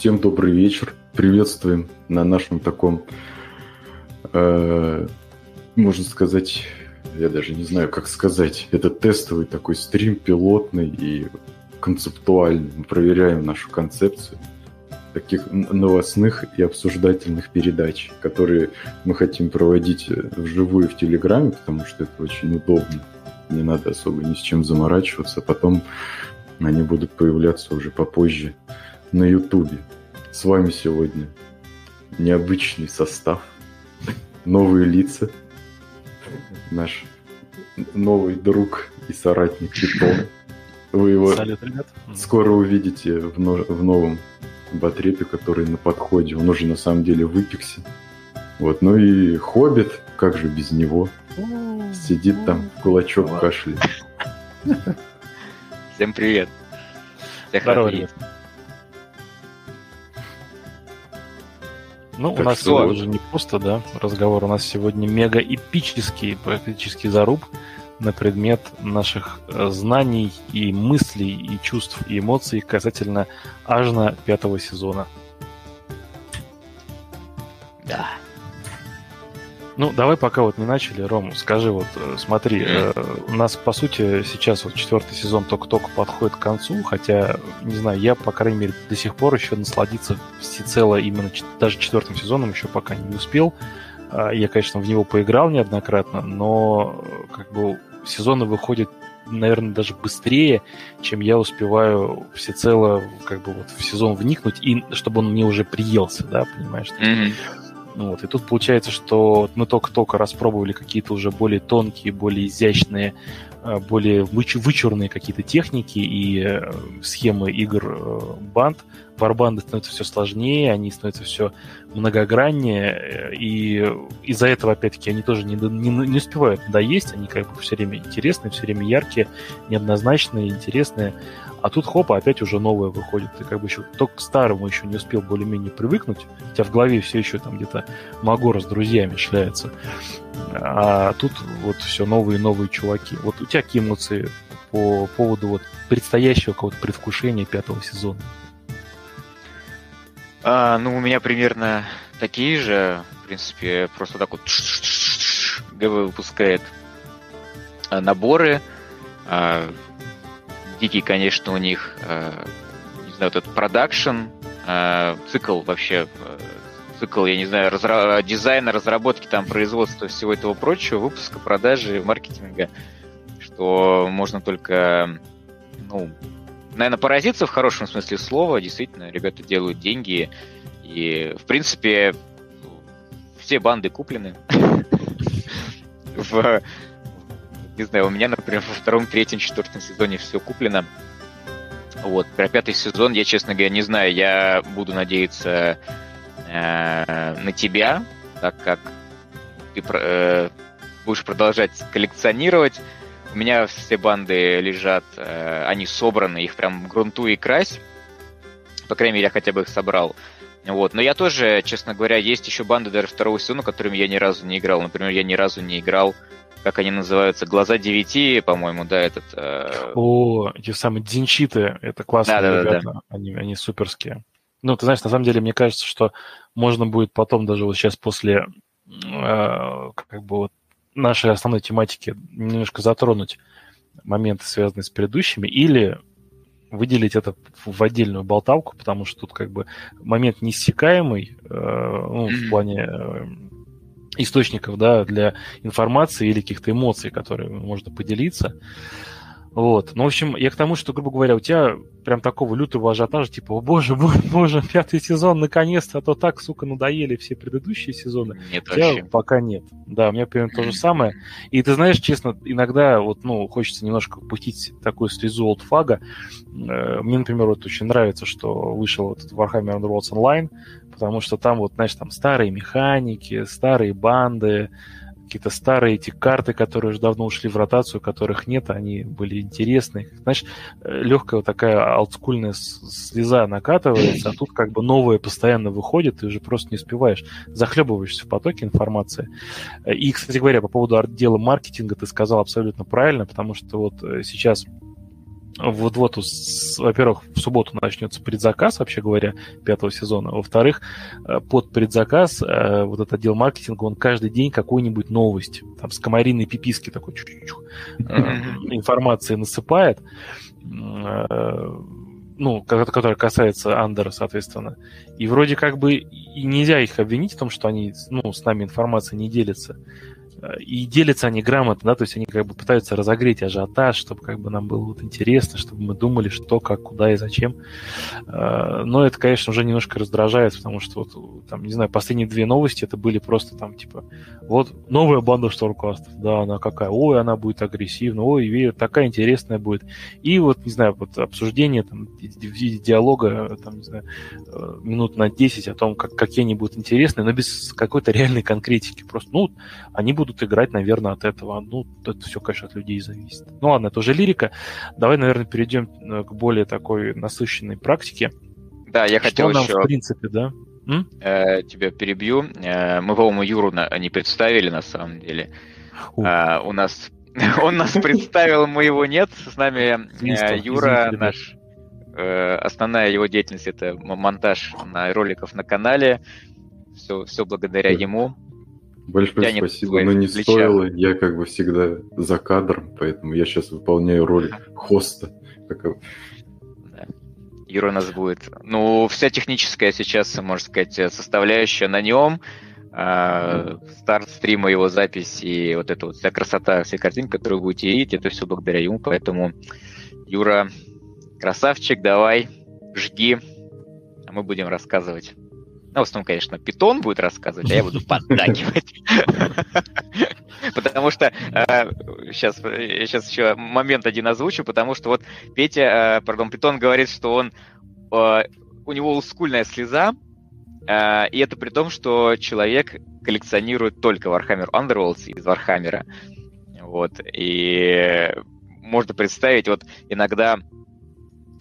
всем добрый вечер. Приветствуем на нашем таком, э, можно сказать, я даже не знаю, как сказать, это тестовый такой стрим, пилотный и концептуальный. Мы проверяем нашу концепцию таких новостных и обсуждательных передач, которые мы хотим проводить вживую в Телеграме, потому что это очень удобно. Не надо особо ни с чем заморачиваться. Потом они будут появляться уже попозже на Ютубе. С вами сегодня необычный состав, новые лица, наш новый друг и соратник Питон. Вы его Салют, ребят. скоро увидите в, но... в новом батрепе, который на подходе. Он уже на самом деле выпекся. Вот, ну и Хоббит, как же без него? Сидит там, в кулачок кашляет. Всем привет. Всех Здорово, Ну, так у нас что? уже не просто, да, разговор. У нас сегодня мега эпический, практически заруб на предмет наших э, знаний и мыслей, и чувств, и эмоций касательно Ажна пятого сезона. Да. Ну, давай пока вот не начали, Ром, скажи вот, э, смотри, э, у нас, по сути, сейчас вот четвертый сезон только-только подходит к концу, хотя, не знаю, я, по крайней мере, до сих пор еще насладиться всецело именно даже четвертым сезоном еще пока не успел. А, я, конечно, в него поиграл неоднократно, но э, как бы сезоны выходят наверное, даже быстрее, чем я успеваю всецело как бы вот в сезон вникнуть, и чтобы он мне уже приелся, да, понимаешь? Mm-hmm. Ну вот, и тут получается, что мы только-только распробовали какие-то уже более тонкие, более изящные, э, более вычурные какие-то техники и э, схемы игр э, банд. Варбанды становятся все сложнее, они становятся все многограннее, и из-за этого, опять-таки, они тоже не, не, не успевают доесть, они как бы все время интересные, все время яркие, неоднозначные, интересные. А тут хопа, опять уже новое выходит. Ты как бы еще только к старому еще не успел более-менее привыкнуть. У тебя в голове все еще там где-то Магора с друзьями шляется. А тут вот все новые и новые чуваки. Вот у тебя какие эмоции по поводу вот предстоящего какого-то предвкушения пятого сезона? А, ну, у меня примерно такие же. В принципе, просто так вот ГВ выпускает наборы. Дикий, конечно, у них, э, не знаю, вот этот продакшн, э, цикл вообще, э, цикл, я не знаю, разра- дизайна, разработки, там, производства, всего этого прочего, выпуска, продажи, маркетинга, что можно только, ну, наверное, поразиться в хорошем смысле слова. Действительно, ребята делают деньги. И, в принципе, все банды куплены. В не знаю, у меня, например, во втором, третьем, четвертом сезоне все куплено. Вот, про пятый сезон я, честно говоря, не знаю. Я буду надеяться э, на тебя, так как ты э, будешь продолжать коллекционировать. У меня все банды лежат, э, они собраны, их прям грунту и крась. По крайней мере, я хотя бы их собрал. Вот. Но я тоже, честно говоря, есть еще банды даже второго сезона, которыми я ни разу не играл. Например, я ни разу не играл как они называются, глаза девяти, по-моему, да, этот. Э... О, эти самые дзинчиты, это классные да, ребята, да, да. Они, они суперские. Ну, ты знаешь, на самом деле, мне кажется, что можно будет потом даже вот сейчас после э, как бы вот нашей основной тематики немножко затронуть моменты, связанные с предыдущими, или выделить это в отдельную болталку, потому что тут как бы момент неиссякаемый, э, ну, в плане э, источников да, для информации или каких-то эмоций, которые можно поделиться. Вот. Ну, в общем, я к тому, что, грубо говоря, у тебя прям такого лютого ажиотажа, типа, о боже, боже, боже, пятый сезон, наконец-то, а то так, сука, надоели все предыдущие сезоны. Нет, у тебя вообще. пока нет. Да, у меня примерно то же самое. И ты знаешь, честно, иногда вот, ну, хочется немножко пустить такую слезу олдфага. Э, мне, например, вот очень нравится, что вышел этот Warhammer Worlds Online, потому что там вот, знаешь, там старые механики, старые банды, какие-то старые эти карты, которые уже давно ушли в ротацию, которых нет, они были интересны. Знаешь, э, легкая вот такая олдскульная слеза накатывается, а тут как бы новое постоянно выходит, ты уже просто не успеваешь, захлебываешься в потоке информации. И, кстати говоря, по поводу отдела маркетинга ты сказал абсолютно правильно, потому что вот э, сейчас вот-вот, во-первых, в субботу начнется предзаказ, вообще говоря, пятого сезона. Во-вторых, э, под предзаказ э, вот этот отдел маркетинга, он каждый день какую-нибудь новость, там, с комариной пиписки такой информации насыпает, ну, которая касается Андера, соответственно. И вроде как бы и нельзя их обвинить в том, что они ну, с нами информацией не делятся. И делятся они грамотно, да, то есть они как бы пытаются разогреть ажиотаж, чтобы как бы нам было вот интересно, чтобы мы думали, что, как, куда и зачем. А, но это, конечно, уже немножко раздражает, потому что вот, там, не знаю, последние две новости это были просто там, типа, вот новая банда Шторкастов, да, она какая, ой, она будет агрессивна, ой, такая интересная будет. И вот, не знаю, вот обсуждение там, в виде диалога, там, не знаю, э, минут на 10 о том, как, какие они будут интересные, но без какой-то реальной конкретики. Просто, ну, они будут будут играть, наверное, от этого. Ну, это все, конечно, от людей зависит. Ну ладно, это уже лирика. Давай, наверное, перейдем э, к более такой насыщенной практике. Да, я Что хотел нам, еще... в принципе, да? М? Э, тебя перебью. Э, мы, по-моему, Юру на, не представили, на самом деле. Ух. А, у нас... Он нас представил, мы его нет. С нами э, Юра, наш... э, Основная его деятельность это монтаж на роликов на канале. Все, все благодаря Да. ему. Большое Тянет спасибо, но не плеча. стоило. Я как бы всегда за кадром, поэтому я сейчас выполняю роль хоста. Да. Юра у нас будет. Ну, вся техническая сейчас, можно сказать, составляющая на нем. А, старт стрима, его запись и вот эта вот вся красота, все картинки, которые вы будете видеть, это все благодаря ему. Поэтому, Юра, красавчик, давай, жги, а мы будем рассказывать. Ну, в основном, конечно, Питон будет рассказывать, а я буду поддакивать. Потому что сейчас, я сейчас еще момент один озвучу, потому что вот Петя, э, пардон, Питон говорит, что он э, у него олдскульная слеза, э, и это при том, что человек коллекционирует только Warhammer Underworlds из Вархаммера. Вот, и можно представить, вот иногда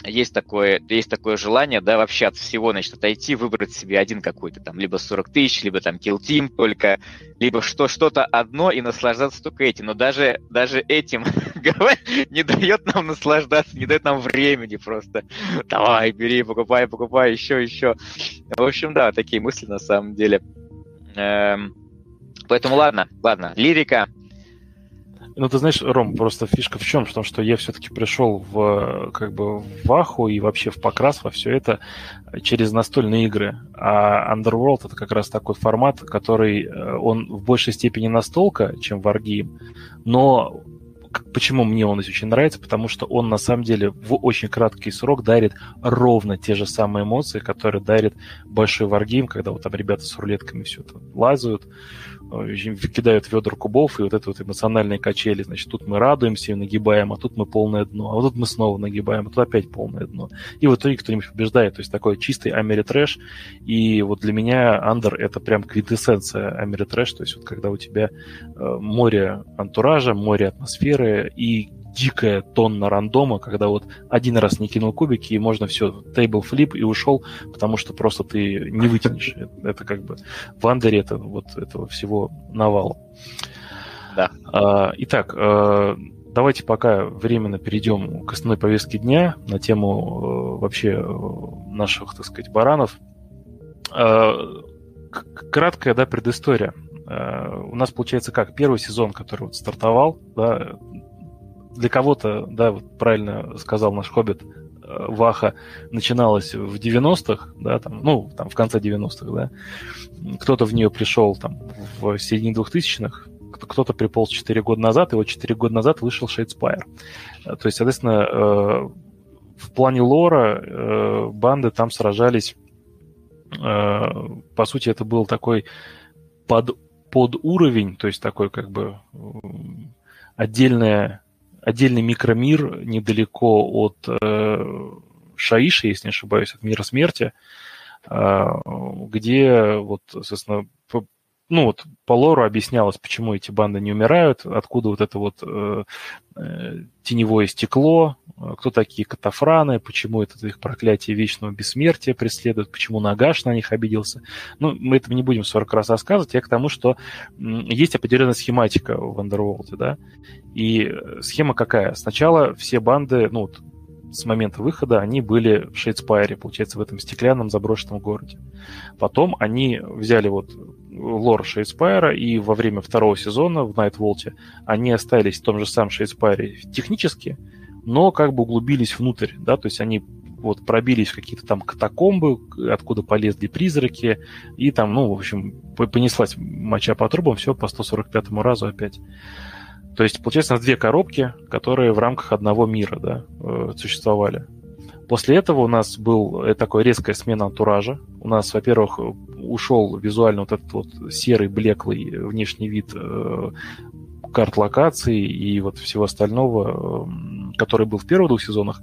есть такое, есть такое желание, да, вообще от всего, значит, отойти, выбрать себе один какой-то там, либо 40 тысяч, либо там Kill Team только, либо что, что-то одно и наслаждаться только этим. Но даже, даже этим не дает нам наслаждаться, не дает нам времени просто. Давай, бери, покупай, покупай, еще, еще. В общем, да, такие мысли на самом деле. Эм, Поэтому ладно, ладно, лирика. Ну, ты знаешь, Ром, просто фишка в чем? В том, что я все-таки пришел в как бы в Аху и вообще в покрас во все это через настольные игры. А Underworld это как раз такой формат, который э, он в большей степени настолка, чем Wargame, но почему мне он очень нравится? Потому что он на самом деле в очень краткий срок дарит ровно те же самые эмоции, которые дарит большой Wargame, когда вот там ребята с рулетками все это лазают, э, кидают ведра кубов, и вот это вот эмоциональные качели. Значит, тут мы радуемся и нагибаем, а тут мы полное дно, а вот тут мы снова нагибаем, а тут опять полное дно. И в итоге кто-нибудь побеждает. То есть такой чистый Ameritrash. И вот для меня Андер это прям квинтэссенция Ameritrash. То есть вот когда у тебя э, море антуража, море атмосферы и дикая тонна рандома, когда вот один раз не кинул кубики, и можно все, table flip и ушел, потому что просто ты не вытянешь. Это- как бы в Андере это вот этого всего навал. Да. А, Итак, э, давайте пока временно перейдем к основной повестке дня на тему э, вообще э, наших, так сказать, баранов. К- Краткая, да, предыстория. Э, У нас получается как? Первый сезон, который вот стартовал, да, для кого-то, да, вот правильно сказал наш хоббит, э, Ваха начиналась в 90-х, да, там, ну, там в конце 90-х, да, кто-то в нее пришел там в середине 2000-х, кто- кто-то приполз 4 года назад, и вот 4 года назад вышел Shadespire. Э, То есть, соответственно, в плане лора банды там сражались, по сути, это был такой под, под уровень, то есть такой как бы отдельная, отдельный микромир недалеко от э, Шаиши, если не ошибаюсь, от мира смерти, э, где вот, соответственно, по- ну вот по лору объяснялось, почему эти банды не умирают, откуда вот это вот э, э, теневое стекло, э, кто такие катафраны, почему это их проклятие вечного бессмертия преследует, почему Нагаш на них обиделся. Ну, мы это не будем 40 раз рассказывать, я к тому, что есть определенная схематика в Underworld, да, и э, схема какая? Сначала все банды, ну, вот, с момента выхода они были в Шейдспайре, получается, в этом стеклянном заброшенном городе. Потом они взяли вот лор Шейдспайра, и во время второго сезона в Найтволте они остались в том же самом Шейдспайре технически, но как бы углубились внутрь, да, то есть они вот пробились в какие-то там катакомбы, откуда полезли призраки, и там, ну, в общем, понеслась моча по трубам, все по 145 разу опять. То есть, получается, у нас две коробки, которые в рамках одного мира да, э, существовали. После этого у нас был э, такой резкая смена антуража. У нас, во-первых, ушел визуально вот этот вот серый, блеклый внешний вид э, карт локаций и вот всего остального, который был в первых двух сезонах,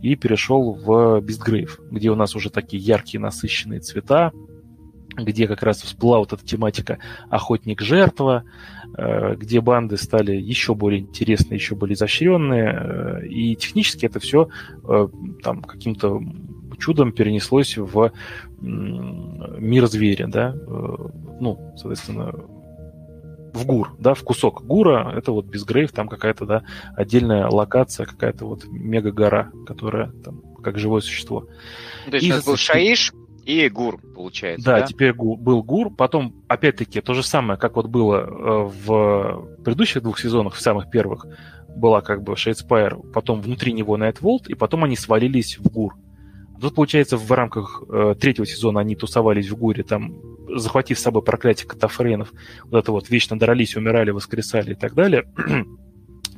и перешел в Beastgrave, где у нас уже такие яркие насыщенные цвета, где как раз всплыла вот эта тематика охотник-жертва, э, где банды стали еще более интересные, еще более изощренные, э, и технически это все э, там каким-то чудом перенеслось в мир зверя, да, ну, соответственно, в ГУР, да, в кусок ГУРа, это вот Безгрейв, там какая-то, да, отдельная локация, какая-то вот мега-гора, которая там как живое существо. То есть и у нас был Шаиш, и Гур, получается. Да, да? теперь был Гур. Потом, опять-таки, то же самое, как вот было э, в предыдущих двух сезонах, в самых первых, была как бы Шейдспайр, потом внутри него Найтволт, и потом они свалились в Гур. Тут, получается, в рамках э, третьего сезона они тусовались в Гуре, там, захватив с собой проклятие Катафранов, вот это вот, вечно дрались, умирали, воскресали и так далее.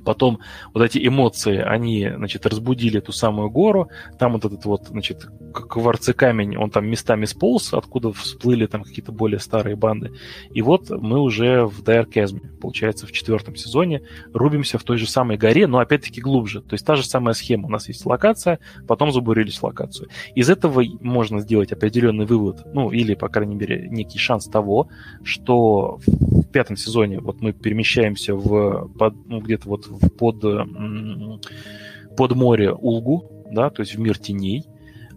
Потом вот эти эманации, они, значит, разбудили эту самую гору. Там вот этот вот, значит, кварцый камень, он там местами сполз, откуда всплыли там какие-то более старые банды. И вот мы уже в Дайркезме, получается, в четвертом сезоне рубимся в той же самой горе, но опять-таки глубже. То есть та же самая схема. У нас есть локация, потом забурились локацию. Из этого можно сделать определенный вывод, ну, или, по крайней мере, некий шанс того, что в пятом сезоне вот мы перемещаемся в, ну, где-то вот под, под море Улгу, да, то есть в мир теней.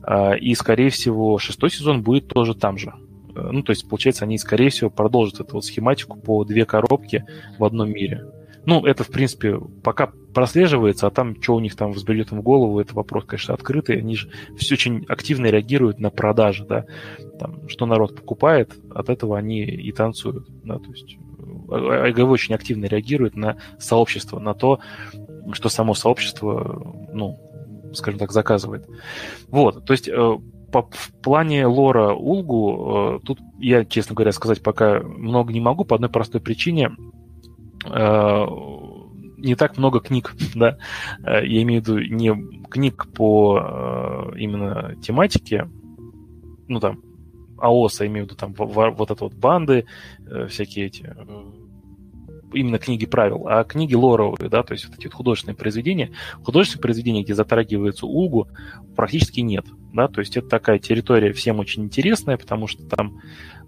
А, и, скорее всего, шестой сезон будет тоже там же. Э, ну, то есть, получается, они, скорее всего, продолжат эту вот схематику по две коробки в одном мире. Ну, это, в принципе, пока прослеживается, а там, что у них там взбредет в голову, это вопрос, конечно, открытый. Они же все очень активно реагируют на продажи, да. Там, что народ покупает, от этого они и танцуют, да, то есть АГВ очень активно реагирует на сообщество, на то, что само сообщество, ну, скажем так, заказывает. Вот, то есть э, по, в плане лора Улгу, э, тут я, честно говоря, сказать пока много не могу по одной простой причине. Э, не так много книг, да, я имею в виду не книг по именно тематике, ну там, АОСа, имею в виду там вот это вот банды, всякие эти именно книги правил, а книги лоровые, да, то есть вот эти вот художественные произведения. Художественные произведения, где затрагивается Улгу, практически нет, да, то есть это такая территория всем очень интересная, потому что там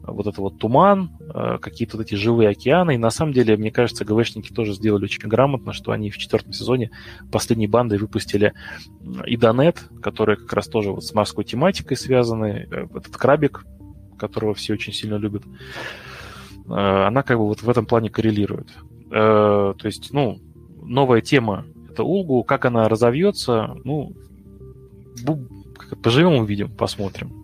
вот это вот туман, э, какие-то вот эти живые океаны, и на самом деле, мне кажется, ГВшники тоже сделали очень грамотно, что они в четвертом сезоне последней бандой выпустили Идонет, который как раз тоже вот с морской тематикой связаны, э, этот крабик, которого все очень сильно любят. Э, она как бы вот в этом плане коррелирует. Э, то есть, ну, новая тема — это Улгу. Как она разовьется, ну, поживем, увидим, посмотрим.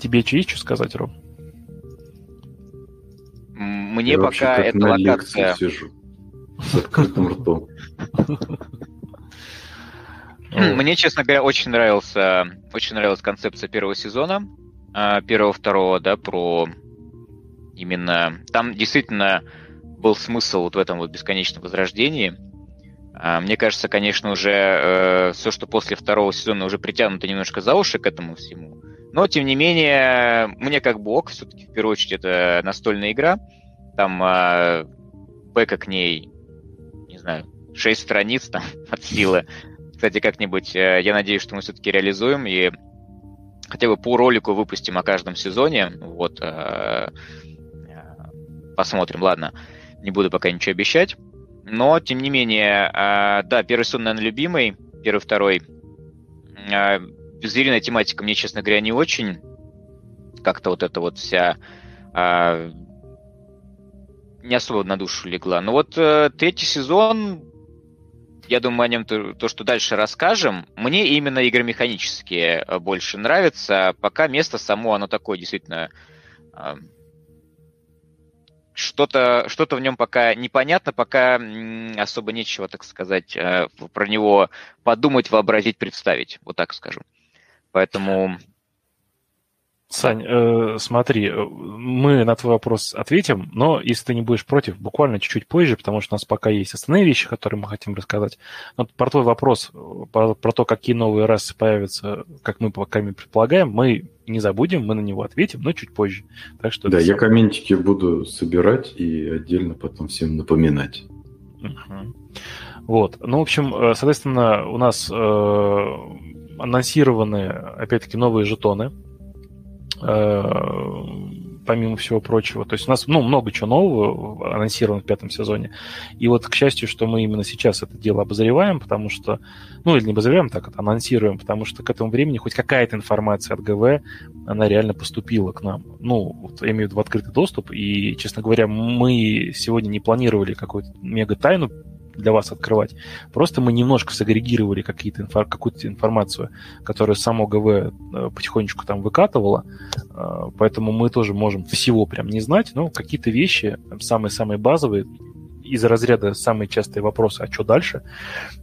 Тебе что есть что сказать, Ром? Мне Я пока эта локация... сижу с открытым ртом. Мне, честно говоря, очень нравился, очень нравилась концепция первого сезона. А, первого-второго, да, про именно... Там действительно был смысл вот в этом вот бесконечном возрождении. А, мне кажется, конечно, уже э, все, что после второго сезона уже притянуто немножко за уши к этому всему. Но, тем не менее, мне как бы ок, все-таки, в первую очередь, это настольная игра. Там э, бэка к ней, не знаю, 6 страниц там от силы. Кстати, как-нибудь, э, я надеюсь, что мы все-таки реализуем и хотя бы по ролику выпустим о каждом сезоне. Вот, э, посмотрим, ладно, не буду пока ничего обещать. Но, тем не менее, э, да, первый сезон, наверное, любимый, первый, второй. Звериная тематика мне, честно говоря, не очень. Как-то вот эта вот вся не особо на душу легла. Но вот третий сезон я думаю, о нем то, то, что дальше расскажем. Мне именно игромеханические больше нравятся. Пока место само, оно такое действительно что-то что в нем пока непонятно, пока особо нечего, так сказать, э, про него подумать, вообразить, представить, вот так скажу. Поэтому Сань, э, смотри, э, мы на твой вопрос ответим, но если ты не будешь против, буквально чуть-чуть позже, потому что у нас пока есть остальные вещи, которые мы хотим рассказать. Но про твой вопрос, про, про то, какие новые расы появятся, как мы пока предполагаем, мы не забудем, мы на него ответим, но чуть позже. Так что да, я комментики буду собирать и отдельно потом всем напоминать. Угу. Вот. Ну, в общем, э, соответственно, у нас э, анонсированы, опять-таки, новые жетоны Э, помимо всего прочего. То есть у нас ну, много чего нового анонсировано в пятом сезоне. И вот, к счастью, что мы именно сейчас это дело обозреваем, потому что, ну или не обозреваем, так это анонсируем, потому что к этому времени хоть какая-то информация от ГВ, она реально поступила к нам. Ну, вот я имею в виду в открытый доступ, и, честно говоря, мы сегодня не планировали какую-то мега-тайну для вас открывать. Просто мы немножко сагрегировали какие-то инфор- какую-то информацию, которая само ГВ э, потихонечку там выкатывала, э, поэтому мы тоже можем всего прям не знать, но какие-то вещи, самые-самые базовые, из разряда самые частые вопросы, а что дальше,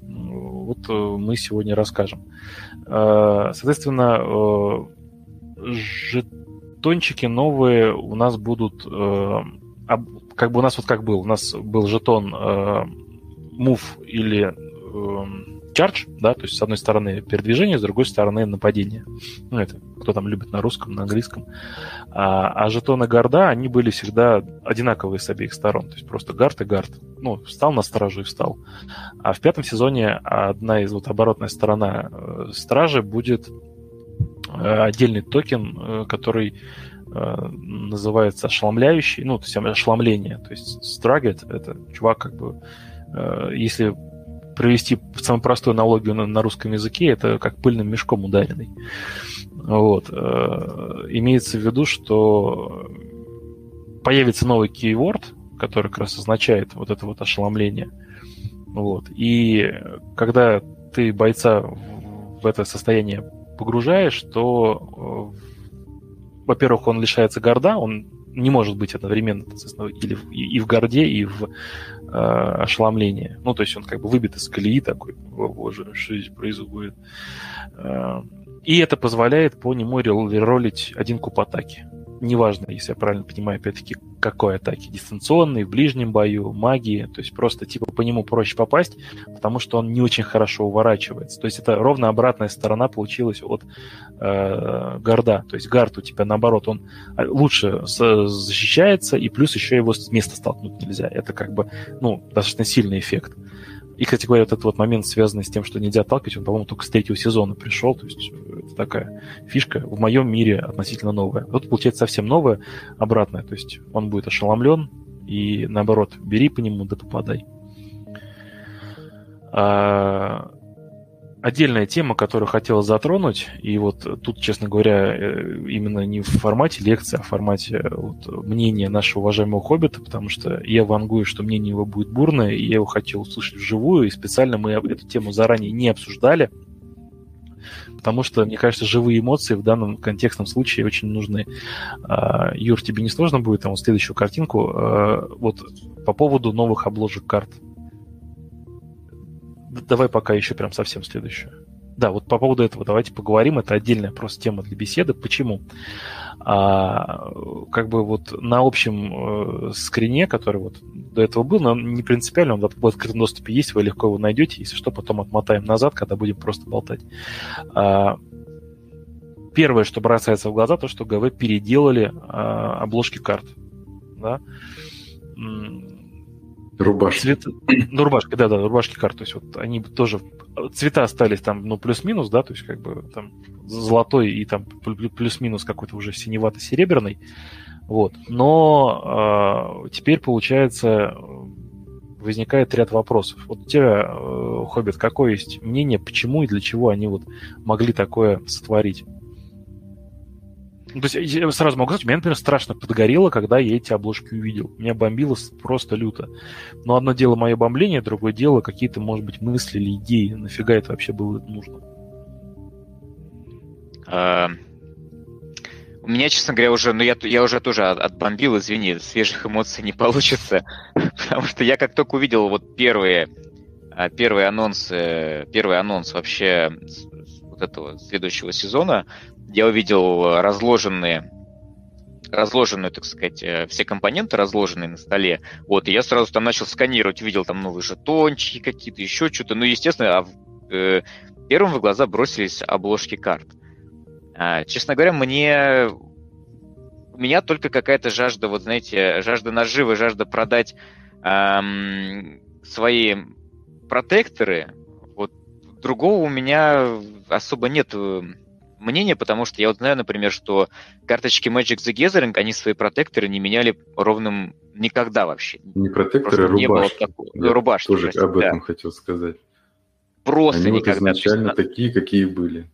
вот э, мы сегодня расскажем. Соответственно, жетончики новые у нас будут как бы у нас вот как был, у нас был жетон move или э, charge, да, то есть с одной стороны передвижение, с другой стороны нападение. Ну, это кто там любит на русском, на английском. А, а жетоны гарда, они были всегда одинаковые с обеих сторон, то есть просто гард и гард. Ну, встал на стражу и встал. А в пятом сезоне одна из вот оборотная сторона э, стражи будет э, отдельный токен, который называется ошеломляющий, ну, то есть ошеломление. То есть Страгет — это чувак как бы если провести самую простую аналогию на, на русском языке, это как пыльным мешком ударенный. Вот. Э, имеется в виду, что появится новый keyword, который как раз означает вот это вот ошеломление. Вот. И когда ты бойца в это состояние погружаешь, то, э, во-первых, он лишается горда, он не может быть одновременно, или и в горде, и в э, ошеломлении. Ну, то есть он как бы выбит из колеи такой, о боже, что здесь происходит. Э, и это позволяет по нему ролить один куб атаки неважно, если я правильно понимаю, опять-таки, какой атаки, дистанционный, в ближнем бою, магии, то есть просто типа по нему проще попасть, потому что он не очень хорошо уворачивается. То есть это ровно обратная сторона получилась от э, гарда. То есть гард у тебя наоборот, он э, лучше защищается, и плюс еще его с места столкнуть нельзя. Это как бы, ну, достаточно сильный эффект. И, кстати говоря, вот этот вот момент, связанный с тем, что нельзя отталкивать, он, по-моему, только с третьего сезона пришел. То есть это такая фишка в моем мире относительно новая. Вот получается совсем новая, обратная. То есть он будет ошеломлен, и наоборот, бери по нему да попадай. А, отдельная тема, которую хотел затронуть, и вот тут, честно говоря, э, именно не в формате лекции, а в формате вот, мнения нашего уважаемого хоббита, потому что я вангую, что мнение его будет бурное, и я его хотел услышать вживую, и специально мы эту тему заранее не обсуждали, потому что, мне кажется, живые эмоции в данном контекстном случае очень нужны. А, Юр, тебе не сложно будет там вот следующую картинку? А, вот по поводу новых обложек карт давай пока еще прям совсем следующую. Да, вот по поводу этого давайте поговорим. Это отдельная просто тема для беседы. Почему? А, как бы вот на общем э, скрине, который вот до этого был, но не принципиально, он в открытом доступе есть, вы легко его найдете. Если что, потом отмотаем назад, когда будем просто болтать. А, первое, что бросается в глаза, то, что ГВ переделали а, обложки карт. Да? Рубашки. Цвет... Ну, рубашки, да, да, рубашки карт. То есть вот они тоже... Цвета остались там, ну, плюс-минус, да, то есть как бы там золотой и там плюс-минус какой-то уже синевато-серебряный. Вот. Но э, теперь, получается, возникает ряд вопросов. Вот у тебя, э, Хоббит, какое есть мнение, почему и для чего они вот могли такое сотворить? То есть я сразу могу сказать, меня, например, страшно подгорело, когда я эти обложки увидел. Меня бомбило просто люто. Но одно дело мое бомбление, другое дело какие-то, может быть, мысли или идеи. Нафига это вообще было нужно? А, у меня, честно говоря, уже, ну я, я уже тоже отбомбил, извини, свежих эмоций не получится, потому что я как только увидел вот первые, а, первые анонсы, первый анонс вообще вот этого следующего сезона, я увидел разложенные разложенные, так сказать, э, все компоненты разложенные на столе. Вот, и я сразу там начал сканировать, увидел там новые жетончики какие-то, еще что-то. Ну, естественно, а э, первым в глаза бросились обложки карт. А, честно говоря, мне у меня только какая-то жажда, вот знаете, жажда наживы, жажда продать эм, свои протекторы. Вот другого у меня особо нет мнения, потому что я вот знаю, например, что карточки Magic the Gathering, они свои протекторы не меняли ровным никогда вообще. Не протекторы, а рубашки. Не было такого. Я рубашки. Тоже простите, об этом да. хотел сказать. Просто они никогда. Вот изначально такие, какие были.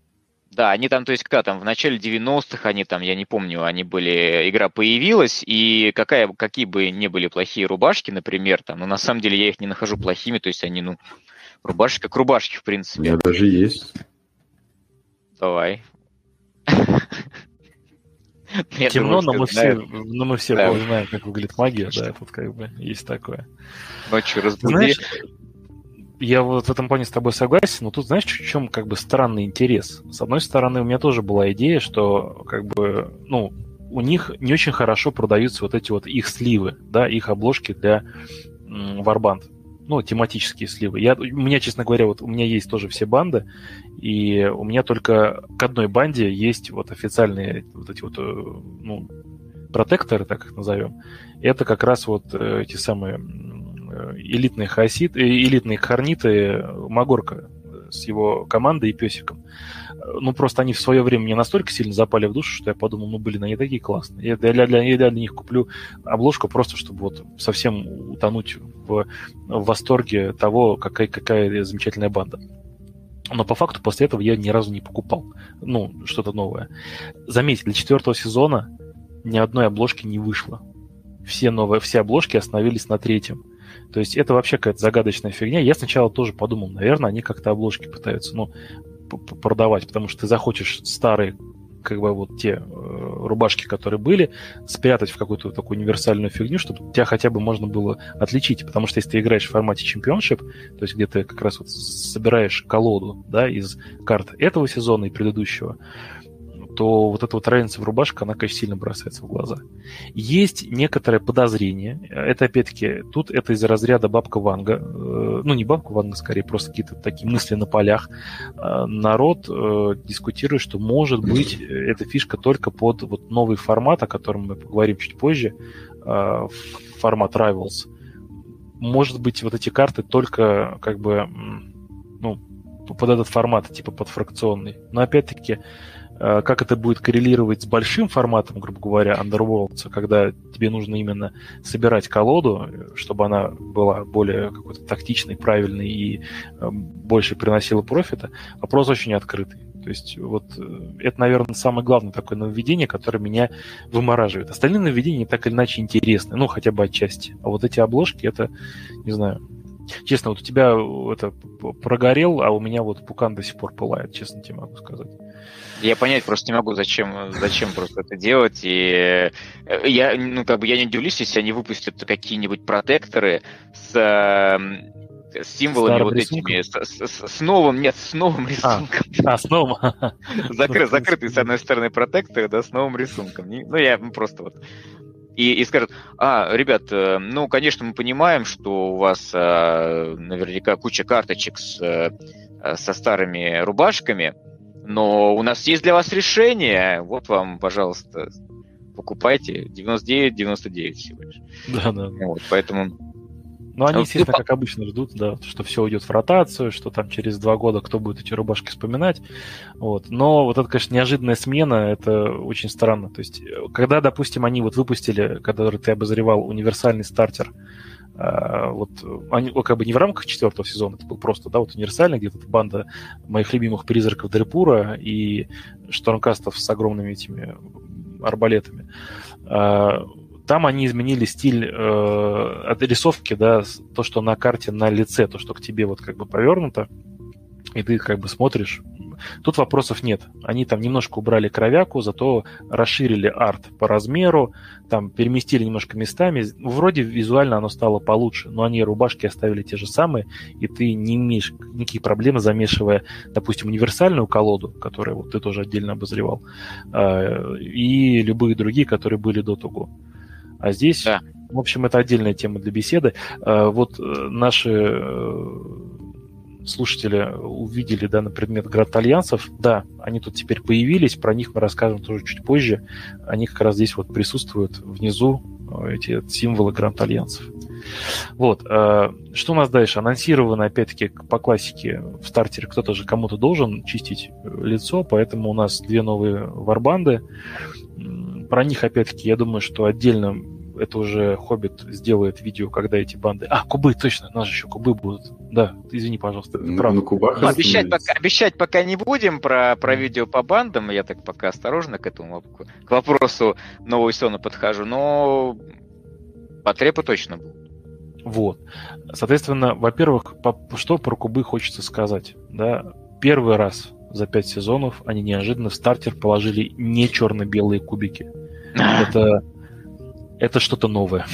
Да, они там, то есть, когда там в начале 90-х, они там, я не помню, они были, игра появилась, и какая, какие бы ни были плохие рубашки, например, там, но на самом деле я их не нахожу плохими, то есть они, ну, рубашки как рубашки, в принципе. У меня даже есть. Давай. Темно, но мы все, но мы все знаем, как выглядит магия, да, тут как бы есть такое. Ночью разбуди я вот в этом плане с тобой согласен, но тут знаешь, в чем как бы странный интерес? С одной стороны, у меня тоже была идея, что как бы, ну, у них не очень хорошо продаются вот эти вот их сливы, да, их обложки для Варбанд. Ну, тематические сливы. Я, у меня, честно говоря, вот у меня есть тоже все банды, и у меня только к одной банде есть вот официальные вот эти вот, э, ну, протекторы, так их назовем. Это как раз вот э, эти самые Э, элитные хаосит, э, элитные харниты Магорка с его командой и песиком. Ну, просто они в свое время мне настолько сильно запали в душу, что я подумал, ну, блин, они такие классные. Я для, для, я для них куплю обложку просто, чтобы вот совсем утонуть в, в восторге того, какая, какая замечательная банда. Но по факту после этого я ни разу не покупал. Ну, что-то новое. Заметьте, для четвертого сезона ни одной обложки не вышло. Все новые, все обложки остановились на третьем. То есть это вообще какая-то загадочная фигня. Я сначала тоже подумал, наверное, они как-то обложки пытаются, ну, продавать, потому что ты захочешь старые как бы вот те э, рубашки, которые были, спрятать в какую-то такую универсальную фигню, чтобы тебя хотя бы можно было отличить. Потому что если ты играешь в формате чемпионшип, то есть где ты как раз вот собираешь колоду да, из карт этого сезона и предыдущего, то вот эта вот разница в рубашках, она, конечно, сильно бросается в глаза. Есть некоторое подозрение, это, опять-таки, тут это из разряда бабка Ванга, э, ну, не бабка Ванга, скорее, просто какие-то такие мысли на полях. Э, народ э, дискутирует, что, может быть, эта фишка только под вот новый формат, о котором мы поговорим чуть позже, формат Rivals. Может быть, вот эти карты только, как бы, ну, под этот формат, типа под фракционный. Но опять-таки Э, как это будет коррелировать с большим форматом, грубо говоря, Underworlds, когда тебе нужно именно собирать колоду, чтобы она была более какой-то тактичной, правильной и э, больше приносила профита, вопрос очень открытый. То есть вот э, это, наверное, самое главное такое нововведение, которое меня вымораживает. Остальные нововведения так или иначе интересны, ну, хотя бы отчасти. А вот эти обложки, это, не знаю, Честно, вот у тебя это прогорел, а у меня вот пукан до сих пор пылает, честно тебе могу сказать. Я понять просто не могу, зачем, зачем просто это делать. И э, я, ну, как бы я не удивлюсь, если они выпустят какие-нибудь протекторы с, эм, с символами Старым вот рисунком? этими, с, с, с новым, нет, с новым а, рисунком. А, а с новым? Закры, закрытый, с одной стороны, протектор, да, с новым рисунком. Ну, я просто вот и, и скажут, а, ребят, э, ну, конечно, мы понимаем, что у вас а, наверняка куча карточек с, со старыми рубашками, но у нас есть для вас решение. Вот вам, пожалуйста, покупайте 99-99 всего лишь. Да, да. Вот, поэтому... Ну, они, естественно, как обычно ждут, да, что все уйдет в ротацию, что там через два года кто будет эти рубашки вспоминать. Вот. Но вот это, конечно, неожиданная смена, это очень странно. То есть, когда, допустим, они вот выпустили, который ты обозревал, универсальный стартер а, вот они, как бы не в рамках четвертого сезона, это был просто, да, вот универсальный, где-то банда моих любимых призраков Дрепура и штормкастов с огромными этими арбалетами. А, там они изменили стиль э, отрисовки, да, то, что на карте на лице, то, что к тебе вот как бы повернуто, и ты как бы смотришь. Тут вопросов нет. Они там немножко убрали кровяку, зато расширили арт по размеру, там переместили немножко местами. Вроде визуально оно стало получше, но они рубашки оставили те же самые, и ты не имеешь никаких проблем, замешивая, допустим, универсальную колоду, которую вот ты тоже отдельно обозревал, э, и любые другие, которые были до того. А здесь, да. в общем, это отдельная тема для беседы. А, вот э, наши э, слушатели увидели да, на предмет Град Альянсов. Да, они тут теперь появились, про них мы расскажем тоже чуть позже. Они как раз здесь вот присутствуют внизу, э, эти символы Гранд Альянсов. Вот. Что у нас дальше? Анонсировано, опять-таки, по классике в стартере кто-то же кому-то должен чистить лицо, поэтому у нас две новые варбанды. Про них, опять-таки, я думаю, что отдельно это уже Хоббит сделает видео, когда эти банды... А, кубы, точно, у нас же еще кубы будут. Да, извини, пожалуйста, ну, прав. На кубах ну, обещать, пока, обещать пока не будем про, про видео по бандам, я так пока осторожно к этому, к вопросу нового сезона подхожу, но потребы точно будут. Вот. Соответственно, во-первых, по, что про кубы хочется сказать, да? Первый раз за пять сезонов они неожиданно в стартер положили не черно-белые кубики. Это, это что-то новое.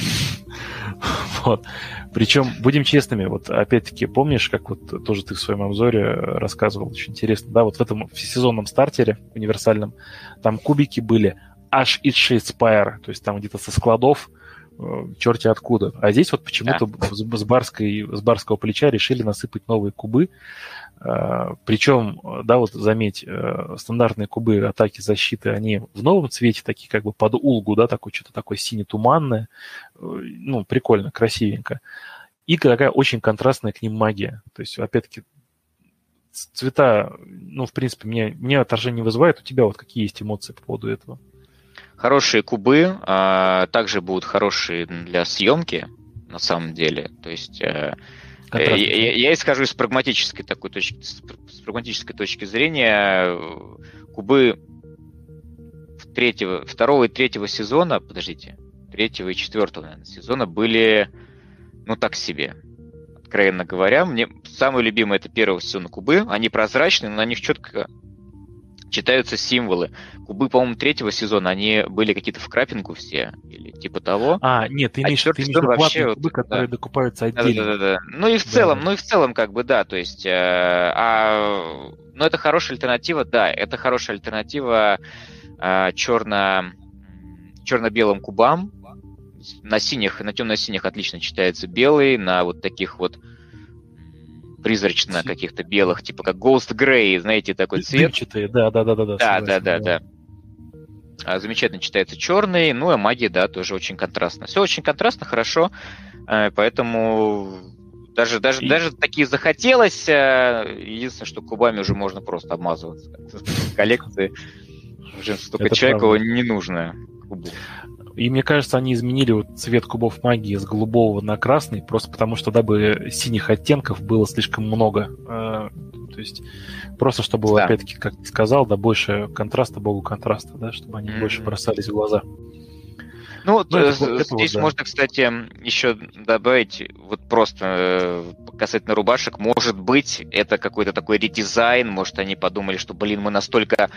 вот. Причем, будем честными, вот опять-таки, помнишь, как вот тоже ты в своем обзоре рассказывал, очень интересно, да, вот в этом всесезонном стартере универсальном, там кубики были аж из Shadespire, то есть там где-то со складов, э, черти откуда. А здесь вот почему-то да. с, барской, с барского плеча решили насыпать новые кубы. А, Причем, да, вот заметь, э, стандартные кубы атаки защиты, они в новом цвете, такие как бы под улгу, да, такой что-то такое сине-туманное. Э, ну, прикольно, красивенько. И такая очень контрастная к ним магия. То есть, опять-таки, цвета, ну, в принципе, мне, мне отторжение не вызывает. У тебя вот какие есть эмоции по поводу этого? Хорошие кубы, а также будут хорошие для съемки, на самом деле. То есть э, я, я, я исхожу из прагматической такой точки, с прагматической точки зрения. Кубы третьего, второго и третьего сезона, подождите, третьего и четвертого, наверное, сезона были, ну, так себе. Откровенно говоря, мне самые любимые это первого сезона кубы. Они прозрачные, но на них четко читаются символы. Кубы, по-моему, третьего сезона, они были какие-то в крапинку все, или типа того. А, нет, ты а имеешь, а ты имеешь вообще, кубы, которые да. докупаются отдельно. Да, да, да, да. Ну и в да. целом, ну и в целом, как бы, да, то есть, э, а, ну это хорошая альтернатива, да, это хорошая альтернатива э, черно, черно-белым кубам. На синих, на темно-синих отлично читается белый, на вот таких вот призрачно каких-то белых, типа как Ghost Grey, знаете, такой цвет. Дымчатые, да, да, да, да. Да, да, да, да. да. А, замечательно читается черный, ну и магия, да, тоже очень контрастно. Все очень контрастно, хорошо, э, поэтому даже, даже, и... даже такие захотелось. Э, единственное, что кубами уже можно просто обмазываться. Коллекции уже столько человеку не нужно кубу. И мне кажется, они изменили вот цвет кубов магии с голубого на красный, просто потому что дабы синих оттенков было слишком много. Э, то есть просто чтобы, да. опять-таки, как ты сказал, да, больше контраста, богу контраста, да, чтобы они mm-hmm. больше бросались в глаза. Ну, ну это, это здесь вот, да. можно, кстати, еще добавить, вот просто э, касательно рубашек, может быть, это какой-то такой редизайн, может, они подумали, что, блин, мы настолько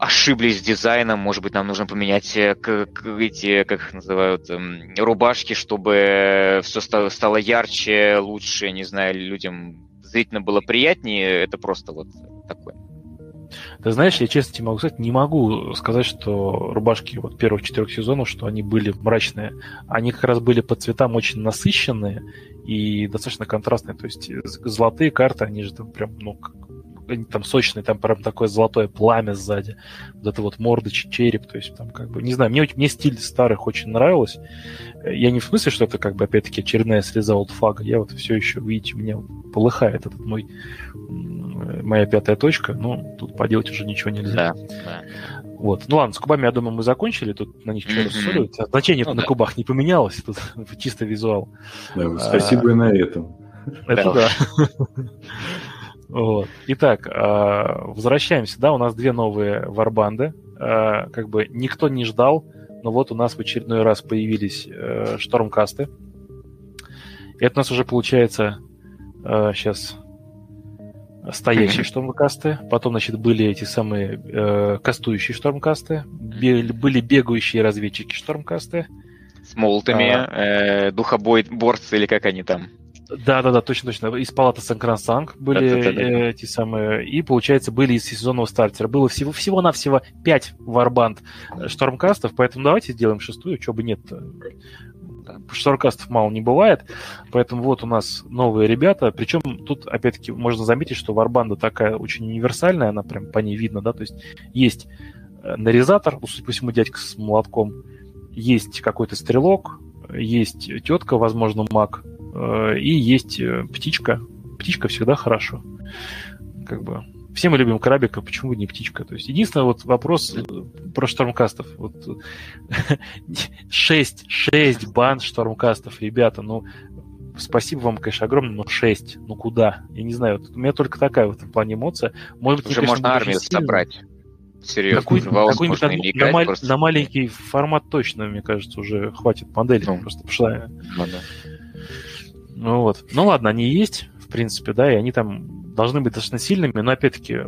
ошиблись с дизайном, может быть, нам нужно поменять э, эти, как их называют, эм, рубашки, чтобы все стало, ярче, лучше, не знаю, людям зрительно было приятнее, это просто вот такое. Ты знаешь, я честно тебе могу сказать, не могу сказать, что рубашки вот первых четырех сезонов, что они были мрачные. Они как раз были по цветам очень насыщенные и достаточно контрастные. То есть золотые карты, они же там прям, ну, они там сочные, там прям такое золотое пламя сзади. Вот это вот морда, череп, то есть там как бы, не знаю, мне, мне стиль старых очень нравилось. Я не в смысле, что это как бы опять-таки очередная слеза олдфага. Я вот все еще, видите, у меня полыхает этот мой моя пятая точка, но тут поделать уже ничего нельзя. Да, да. Вот. Ну ладно, с кубами, я думаю, мы закончили. Тут на них что рассуждать. А значение ну, на да. кубах не поменялось. Тут чисто визуал. Да, спасибо а, и на этом. Это да. Вот. Итак, а, возвращаемся, да, у нас две новые варбанды, а, как бы никто не ждал, но вот у нас в очередной раз появились э, штормкасты. Это у нас уже получается сейчас стоящие штормкасты, потом, значит, были эти самые э, кастующие штормкасты, были бегающие разведчики штормкасты. С молотами, а, э, духобой-борцы или как они там. Да, да, да, точно, точно. Из палаты Санкран-Санг были да, да, да, эти самые. И, получается, были из сезонного стартера. Было всего, всего-навсего 5 варбанд штормкастов, поэтому давайте сделаем шестую, чего бы нет. Штормкастов мало не бывает. Поэтому вот у нас новые ребята. Причем тут, опять-таки, можно заметить, что варбанда такая очень универсальная, она прям по ней видно, да, то есть есть э, нарезатор, ну, судя по всему, дядька с молотком, есть какой-то стрелок, есть тетка, возможно, маг, э, и есть э, птичка. Птичка всегда хорошо. Как бы все мы любим крабика, почему не птичка? То есть единственный вот вопрос э, про штормкастов. Вот 6, 6 банд штормкастов, ребята, ну спасибо вам, конечно, огромное, но 6, ну куда? Я не знаю, вот у меня только такая в этом плане эмоция. Может быть, Уже конечно, можно армию собрать. Серьезно, какой, какой на, на, просто... на маленький формат точно, мне кажется, уже хватит модели. Ну, просто пошла. Ну, да. Ну вот. Ну ладно, они есть, в принципе, да, и они там должны быть достаточно сильными, но опять-таки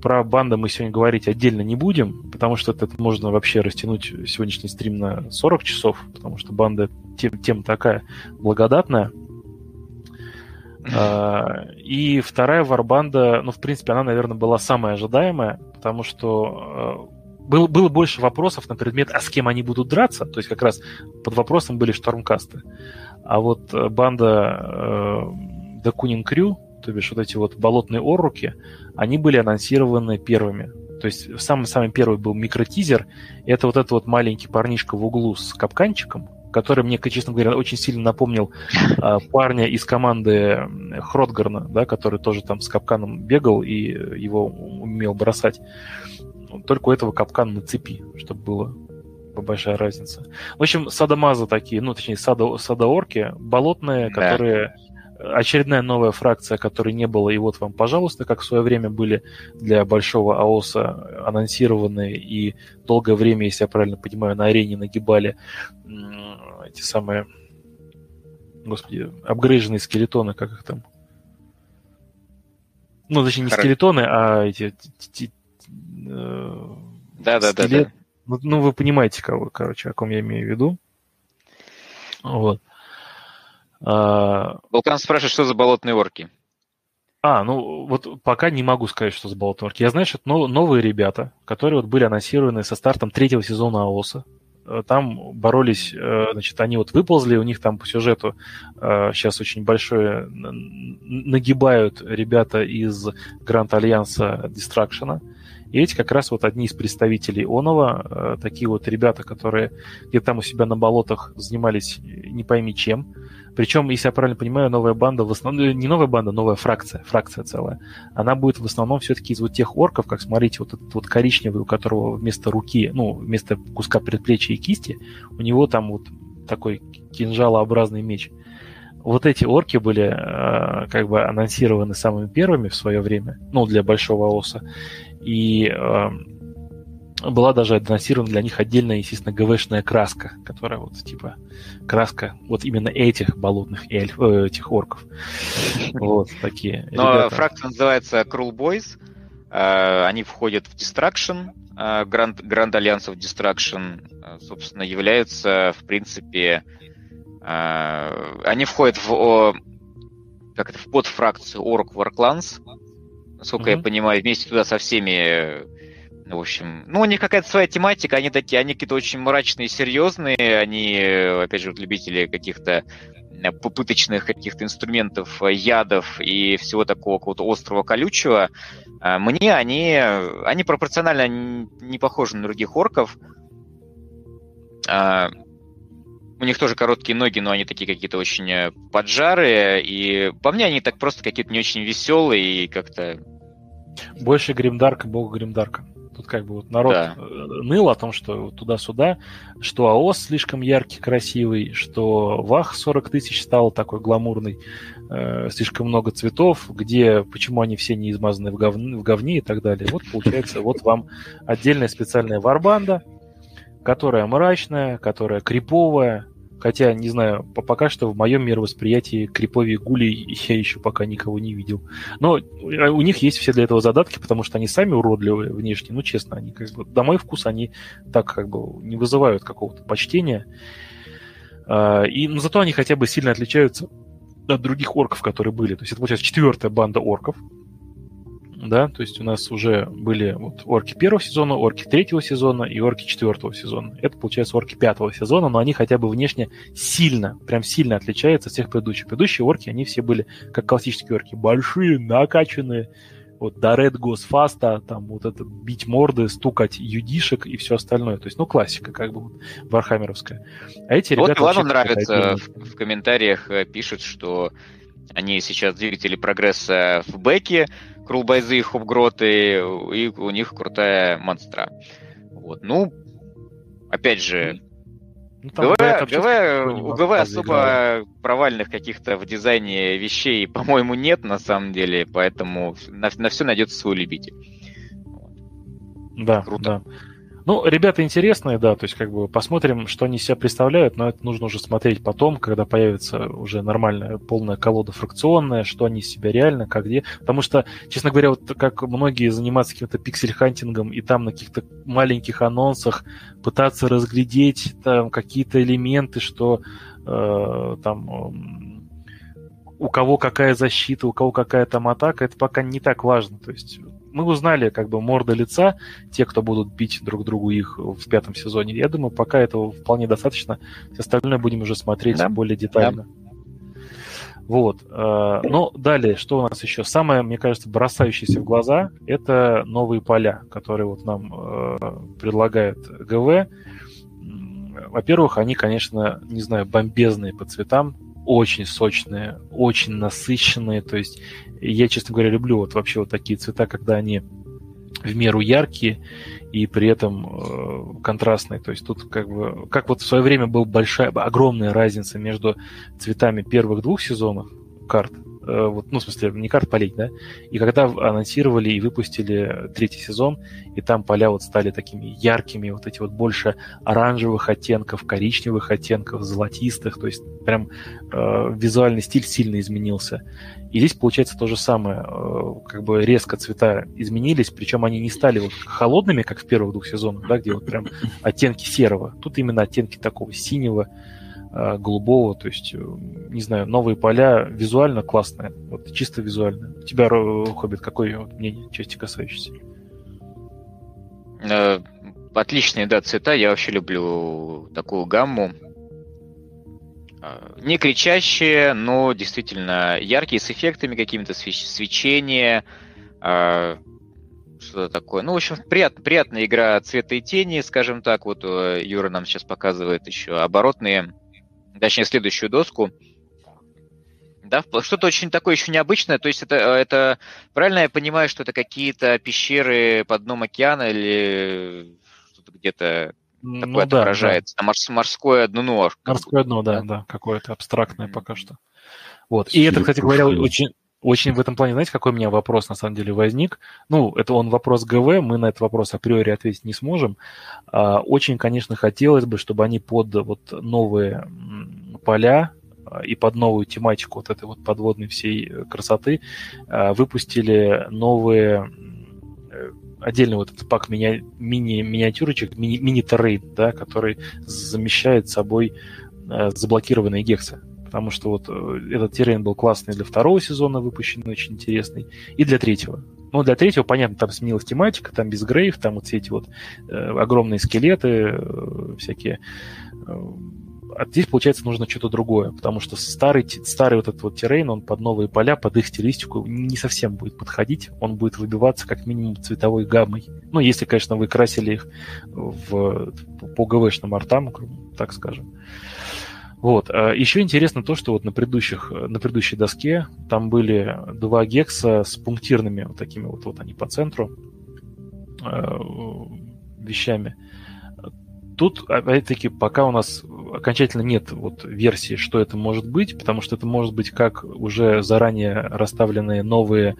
про банды мы сегодня говорить отдельно не будем, потому что это можно вообще растянуть сегодняшний стрим на 40 часов, потому что банда тем, тем такая благодатная. А, и вторая варбанда, ну, в принципе, она, наверное, была самая ожидаемая, потому что э, было, было больше вопросов на предмет, а с кем они будут драться. То есть как раз под вопросом были штормкасты. А вот э, банда э, Kuning Crew, то бишь вот эти вот болотные орруки, они были анонсированы первыми. То есть самый-самый первый был микротизер. Это вот этот вот маленький парнишка в углу с капканчиком, который мне, честно говоря, очень сильно напомнил э, парня из команды Хротгарна, да, который тоже там с капканом бегал и его умел бросать. Только у этого капкан на цепи, чтобы было большая разница. В общем, садомазы такие, ну, точнее, садо, садоорки, болотные, да. которые очередная новая фракция, которой не было, и вот вам, пожалуйста, как в свое время были для большого АОСа анонсированы и долгое время, если я правильно понимаю, на арене нагибали эти самые, господи, апгрейженные скелетоны, как их там? Ну, точнее, не скелетоны, а эти... Да-да-да. Ну, ну, вы понимаете, кого, короче, о ком я имею в виду. Вот. А, Вулкан спрашивает, что за болотные орки? А, ну вот пока не могу сказать, что за болотные орки. Я знаю, что это новые ребята, которые вот были анонсированы со стартом третьего сезона АОСа. Э, там боролись, э, значит, они вот выползли, у них там по сюжету сейчас э, очень большое нагибают ребята из Гранд Альянса Дистракшена. И эти как раз вот одни из представителей Онова, такие вот ребята, которые где-то там у себя на болотах занимались не пойми чем, причем, если я правильно понимаю, новая банда в основном, не новая банда, новая фракция, фракция целая, она будет в основном все-таки из вот тех орков, как смотрите, вот этот вот коричневый, у которого вместо руки, ну, вместо куска предплечья и кисти, у него там вот такой кинжалообразный меч. Вот эти орки были э, как бы анонсированы самыми первыми в свое время, ну, для большого оса. И э, была даже анонсирована для них отдельная, естественно, ГВшная краска, которая вот типа краска вот именно этих болотных эльф, э, этих орков. Вот такие. Но фракция называется Cruel Boys. Э, они входят в Distraction. Grand, Grand Alliance of Distraction, э, собственно, являются, в принципе, э, они входят в как это, в подфракцию Orc War Clans, насколько mm-hmm. я понимаю, вместе туда со всеми в общем, ну, у них какая-то своя тематика, они такие, они какие-то очень мрачные, серьезные, они, опять же, вот любители каких-то э, попыточных каких-то инструментов, э, ядов и всего такого какого-то острого колючего. А мне они, они пропорционально не похожи на других орков. У них тоже короткие ноги, но они такие какие-то очень э, поджарые. И по мне они так просто какие-то не очень веселые и как-то... Больше Гримдарка, бога Гримдарка Тут как бы вот народ да. ныл о том, что туда-сюда, что АОС слишком яркий, красивый, что ВАХ 40 тысяч стал такой гламурный, э, слишком много цветов, где, почему они все не измазаны в, гов... в говне и так далее. Вот получается, вот вам отдельная специальная варбанда, которая мрачная, которая криповая, Хотя, не знаю, пока что в моем мировосприятии крипови гулей я еще пока никого не видел. Но а, у них есть все для этого задатки, потому что они сами уродливые внешне. Ну, честно, они как бы, на мой вкус, они так как бы не вызывают какого-то почтения. А, и, но зато они хотя бы сильно отличаются от других орков, которые были. То есть это, получается, четвертая банда орков, да, то есть у нас уже были вот орки первого сезона, орки третьего сезона и орки четвертого сезона. Это, получается, орки пятого сезона, но они хотя бы внешне сильно, прям сильно отличаются от всех предыдущих. Предыдущие орки, они все были, как классические орки, большие, накачанные, вот Goes Fast, там вот это бить морды, стукать юдишек и все остальное. То есть, ну, классика, как бы вот, вархаммеровская. А эти вот ребята... Вот Ивану нравится, в, в комментариях э, пишут, что они сейчас двигатели прогресса в бэке, крулбайзы и хопгроты, и у них крутая монстра. Вот. Ну, опять же, ну, ГВ, ГВ, у ГВ особо играли. провальных каких-то в дизайне вещей, по-моему, нет на самом деле, поэтому на, на все найдется свой любитель. Да, Круто. да. Ну, ребята интересные, да, то есть как бы посмотрим, что они себя представляют, но это нужно уже смотреть потом, когда появится уже нормальная полная колода фракционная, что они из себя реально, как где. Потому что, честно говоря, вот как многие занимаются каким-то pixel hunting ом и там на каких-то маленьких анонсах пытаться разглядеть там какие-то элементы, что э, там у кого какая защита, у кого какая там атака, это пока не так важно. То есть мы узнали как бы морды лица, те, кто будут бить друг другу их в пятом сезоне. Я думаю, пока этого вполне достаточно. Все остальное будем уже смотреть да. более детально. Да. Вот. Э, ну, далее, что у нас еще? Самое, мне кажется, бросающееся в глаза, это новые поля, которые вот нам э, предлагает ГВ. Во-первых, они, конечно, не знаю, бомбезные по цветам, очень сочные, очень насыщенные. То есть я, честно говоря, люблю вот вообще вот такие цвета, когда они в меру яркие и при этом э, контрастные. То есть тут как бы, как вот в свое время была большая, огромная разница между цветами первых двух сезонов карт вот, ну, в смысле, не карт полей, да, и когда анонсировали и выпустили третий сезон, и там поля вот стали такими яркими, вот эти вот больше оранжевых оттенков, коричневых оттенков, золотистых, то есть прям э, визуальный стиль сильно изменился. И здесь получается то же самое, э, как бы резко цвета изменились, причем они не стали вот холодными, как в первых двух сезонах, да, где вот прям оттенки серого. Тут именно оттенки такого синего, Э, голубого, то есть, э, не знаю, новые поля визуально классные, вот чисто визуально. У тебя, Хоббит, какое вот мнение, части касающееся? Э, отличные, да, цвета, я вообще люблю такую гамму. Не кричащие, но действительно яркие, с эффектами какими-то, свечения, что-то такое. Ну, в общем, прият, приятная игра цвета и тени, скажем так. Вот Юра нам сейчас показывает еще оборотные точнее, следующую доску. Да, что-то очень такое еще необычное. То есть это, это правильно я понимаю, что это какие-то пещеры под дном океана или что-то где-то ну, такое да, отображается? Да. Морс, морское дно. Морское дно, да, да, да какое-то абстрактное mm-hmm. пока что. Вот. И это, кстати говоря, очень, очень в этом плане, знаете, какой у меня вопрос на самом деле возник? Ну, это он вопрос ГВ, мы на этот вопрос априори ответить не сможем. А, очень, конечно, хотелось бы, чтобы они под вот новые поля а, и под новую тематику вот этой вот подводной всей э, красоты а, выпустили новые э, отдельный вот этот пак мини, мини-миниатюрочек, мини, мини-трейд, да, который замещает собой э, заблокированные гексы. Потому что вот этот террен был классный для второго сезона выпущенный, очень интересный, и для третьего. Ну, для третьего, понятно, там сменилась тематика, там без грейв, там вот все эти вот э, огромные скелеты, э, всякие э, а здесь, получается, нужно что-то другое, потому что старый, старый вот этот вот террейн, он под новые поля, под их стилистику не совсем будет подходить, он будет выбиваться как минимум цветовой гаммой. Ну, если, конечно, вы красили их в, по ГВшным артам, так скажем. Вот. А Еще интересно то, что вот на, предыдущих, на предыдущей доске там были два гекса с пунктирными вот такими вот, вот они по центру. вещами. Тут, опять-таки, пока у нас окончательно нет вот версии, что это может быть, потому что это может быть как уже заранее расставленные новые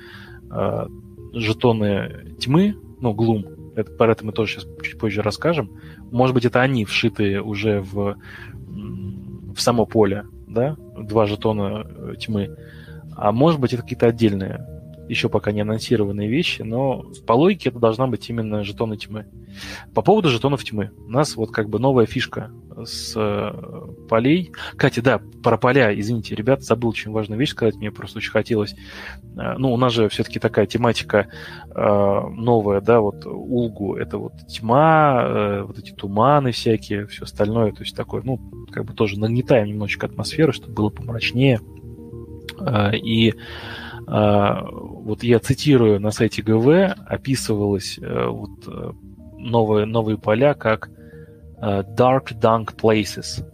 э, жетоны тьмы, ну, глум, это, про это мы тоже сейчас чуть позже расскажем. Может быть, это они вшитые уже в, в само поле, да, два жетона э, тьмы. А может быть, это какие-то отдельные еще пока не анонсированные вещи, но по логике это должна быть именно жетоны тьмы. По поводу жетонов тьмы. У нас вот как бы новая фишка с э, полей. Кстати, да, про поля, извините, ребят, забыл очень важную вещь сказать, мне просто очень хотелось. Э, ну, у нас же все-таки такая тематика э, новая, да, вот Улгу, это вот тьма, вот эти туманы всякие, все остальное, то есть такое, ну, как бы тоже нагнетаем немножечко атмосферу, чтобы было помрачнее. И вот я цитирую на сайте ГВ, описывалось э, вот э, новые, новые поля как э, Dark Dunk Places.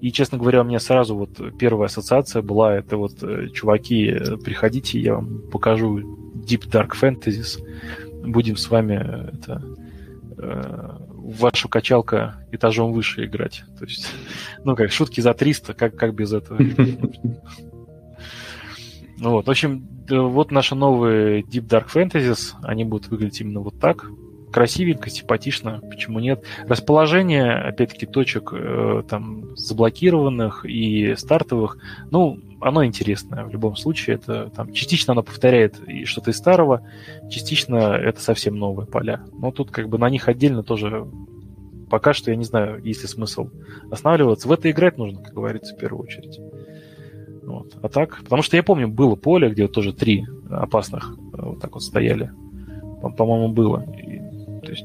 И, честно говоря, у меня сразу вот первая ассоциация была, это вот, чуваки, приходите, я вам покажу Deep Dark Fantasies, будем с вами это, вашу качалка этажом выше играть. То есть, ну как, шутки за 300, как, как без этого? Ну вот, в общем, вот наши новые Deep Dark Fantasies, они будут выглядеть именно вот так. Красивенько, симпатично, почему нет. Расположение, опять-таки, точек э, там заблокированных и стартовых, ну, оно интересное в любом случае. Это там частично оно повторяет что-то из старого, частично это совсем новые поля. Но тут как бы на них отдельно тоже пока что я не знаю, есть ли смысл останавливаться. В это играть нужно, как говорится, в первую очередь. Вот. А так, потому что я помню, было поле, где тоже три опасных э, вот так вот стояли. По-моему, было. И, то есть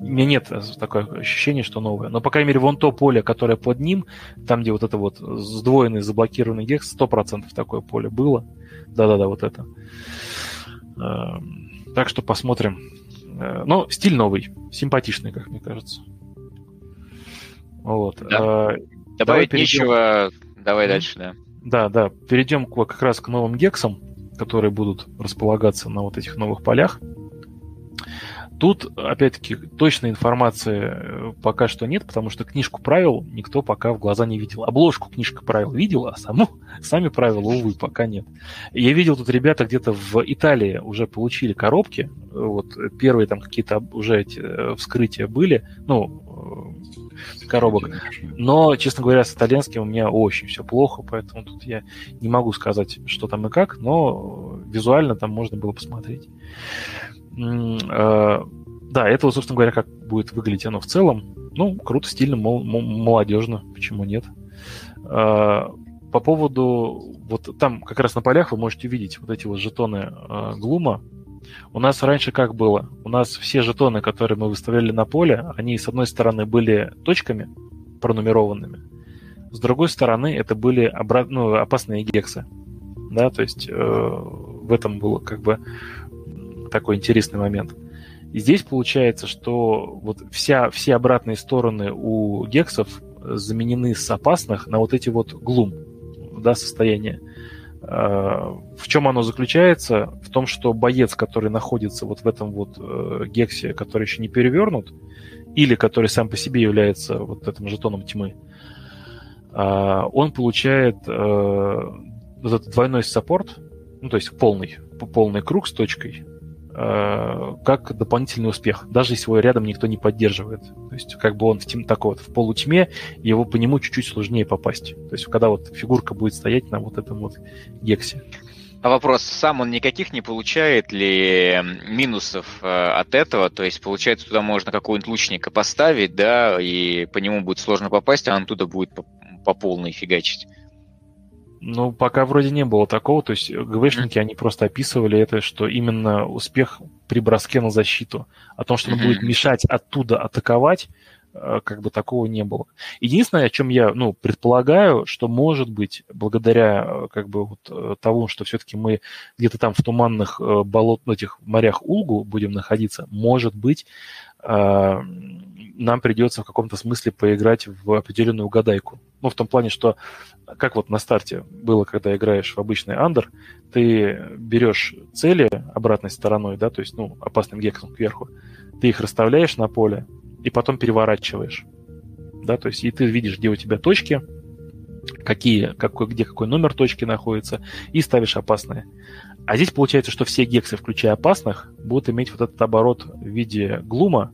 у меня нет такое ощущение, что новое. Но, по крайней мере, вон то поле, которое под ним, там, где вот это вот сдвоенный, заблокированный гекс, сто процентов такое поле было. Да-да-да, вот это. Эм, так что посмотрим. Э, но стиль новый, симпатичный, как мне кажется. Вот. Да. Э, Добавить Давай нечего. Давай дальше, да. Да, да. Перейдем как раз к новым гексам, которые будут располагаться на вот этих новых полях. Тут, опять-таки, точной информации э, пока что нет, потому что книжку правил никто пока в глаза не видел. Обложку книжка правил видел, а саму, сами правила, увы, пока нет. Я видел тут ребята где-то в Италии уже получили коробки. Вот первые там какие-то уже эти э, вскрытия были. Ну, коробок. Но, честно говоря, с итальянским у меня очень все плохо, поэтому тут я не могу сказать, что там и как, но визуально там можно было посмотреть. Э, да, это, собственно говоря, как будет выглядеть оно в целом. Ну, круто, стильно, молодежно, почему нет. Э, по поводу, вот там как раз на полях вы можете видеть вот эти вот жетоны э, Глума, у нас раньше как было? У нас все жетоны, которые мы выставляли на поле, они с одной стороны были точками пронумерованными, с другой стороны это были обрат... ну, опасные гексы. Да, то есть э, в этом был как бы такой интересный момент. И здесь получается, что вот вся, все обратные стороны у гексов заменены с опасных на вот эти вот глум, да, состояния. Э, в чем оно заключается? В том, что боец, который находится вот в этом вот э, гексе, который еще не перевернут, или который сам по себе является вот этим жетоном тьмы, э, он получает вот этот двойной саппорт, ну, то есть полный, полный круг с точкой, Э, как дополнительный успех, даже если его рядом никто не поддерживает. То есть как бы он в, тем, такой вот, в полутьме, его по нему чуть-чуть сложнее попасть. То есть когда вот фигурка будет стоять на вот этом вот гексе. А вопрос, сам он никаких не получает ли минусов э, от этого? То есть, получается, туда можно какого-нибудь лучника поставить, да, и по нему будет сложно попасть, а он туда будет по, по полной фигачить. Ну, пока вроде не было такого. То есть ГВшники, mm-hmm. они просто описывали это, что именно успех при броске на защиту. О том, что он mm-hmm. будет мешать оттуда атаковать, э, как бы такого не было. Единственное, о чем я, ну, предполагаю, что может быть, благодаря э, как бы вот э, тому, что все-таки мы где-то там в туманных болот, этих морях Улгу будем находиться, может быть, нам придется в каком-то смысле поиграть в определенную угадайку. Ну, в том плане, что как вот на старте было, когда играешь в обычный андер, ты берешь цели обратной стороной, да, то есть, ну, опасным гексом кверху, ты их расставляешь на поле и потом переворачиваешь. Да, то есть и ты видишь, где у тебя точки, какие, какой, где какой номер точки находится, и ставишь опасные. А здесь получается, что все гексы, включая опасных, будут иметь вот этот оборот в виде глума,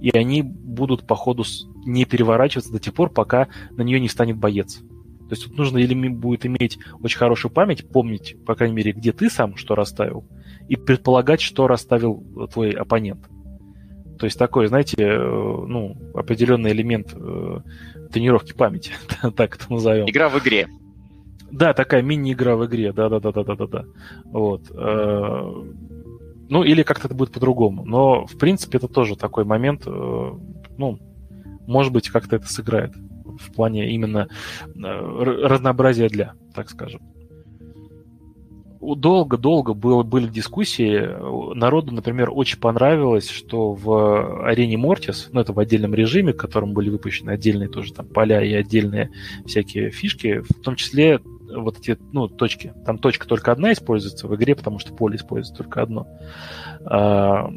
и они будут по ходу не переворачиваться до тех пор, пока на нее не станет боец. То есть тут нужно или будет иметь очень хорошую память, помнить, по крайней мере, где ты сам что расставил, и предполагать, что расставил твой оппонент. То есть такой, знаете, э, ну, определенный элемент э, тренировки памяти, так это назовем. Игра в игре. Да, такая мини-игра в игре, да-да-да-да-да-да. Вот. Ну, или как-то это будет по-другому. Но, в принципе, это тоже такой момент, э, ну, может быть, как-то это сыграет в плане именно э, разнообразия для, так скажем. Долго-долго было, были дискуссии. Народу, например, очень понравилось, что в арене Мортис, ну, это в отдельном режиме, в котором были выпущены отдельные тоже там поля и отдельные всякие фишки, в том числе вот эти, ну, точки. Там точка только одна используется в игре, потому что поле используется только одно. А,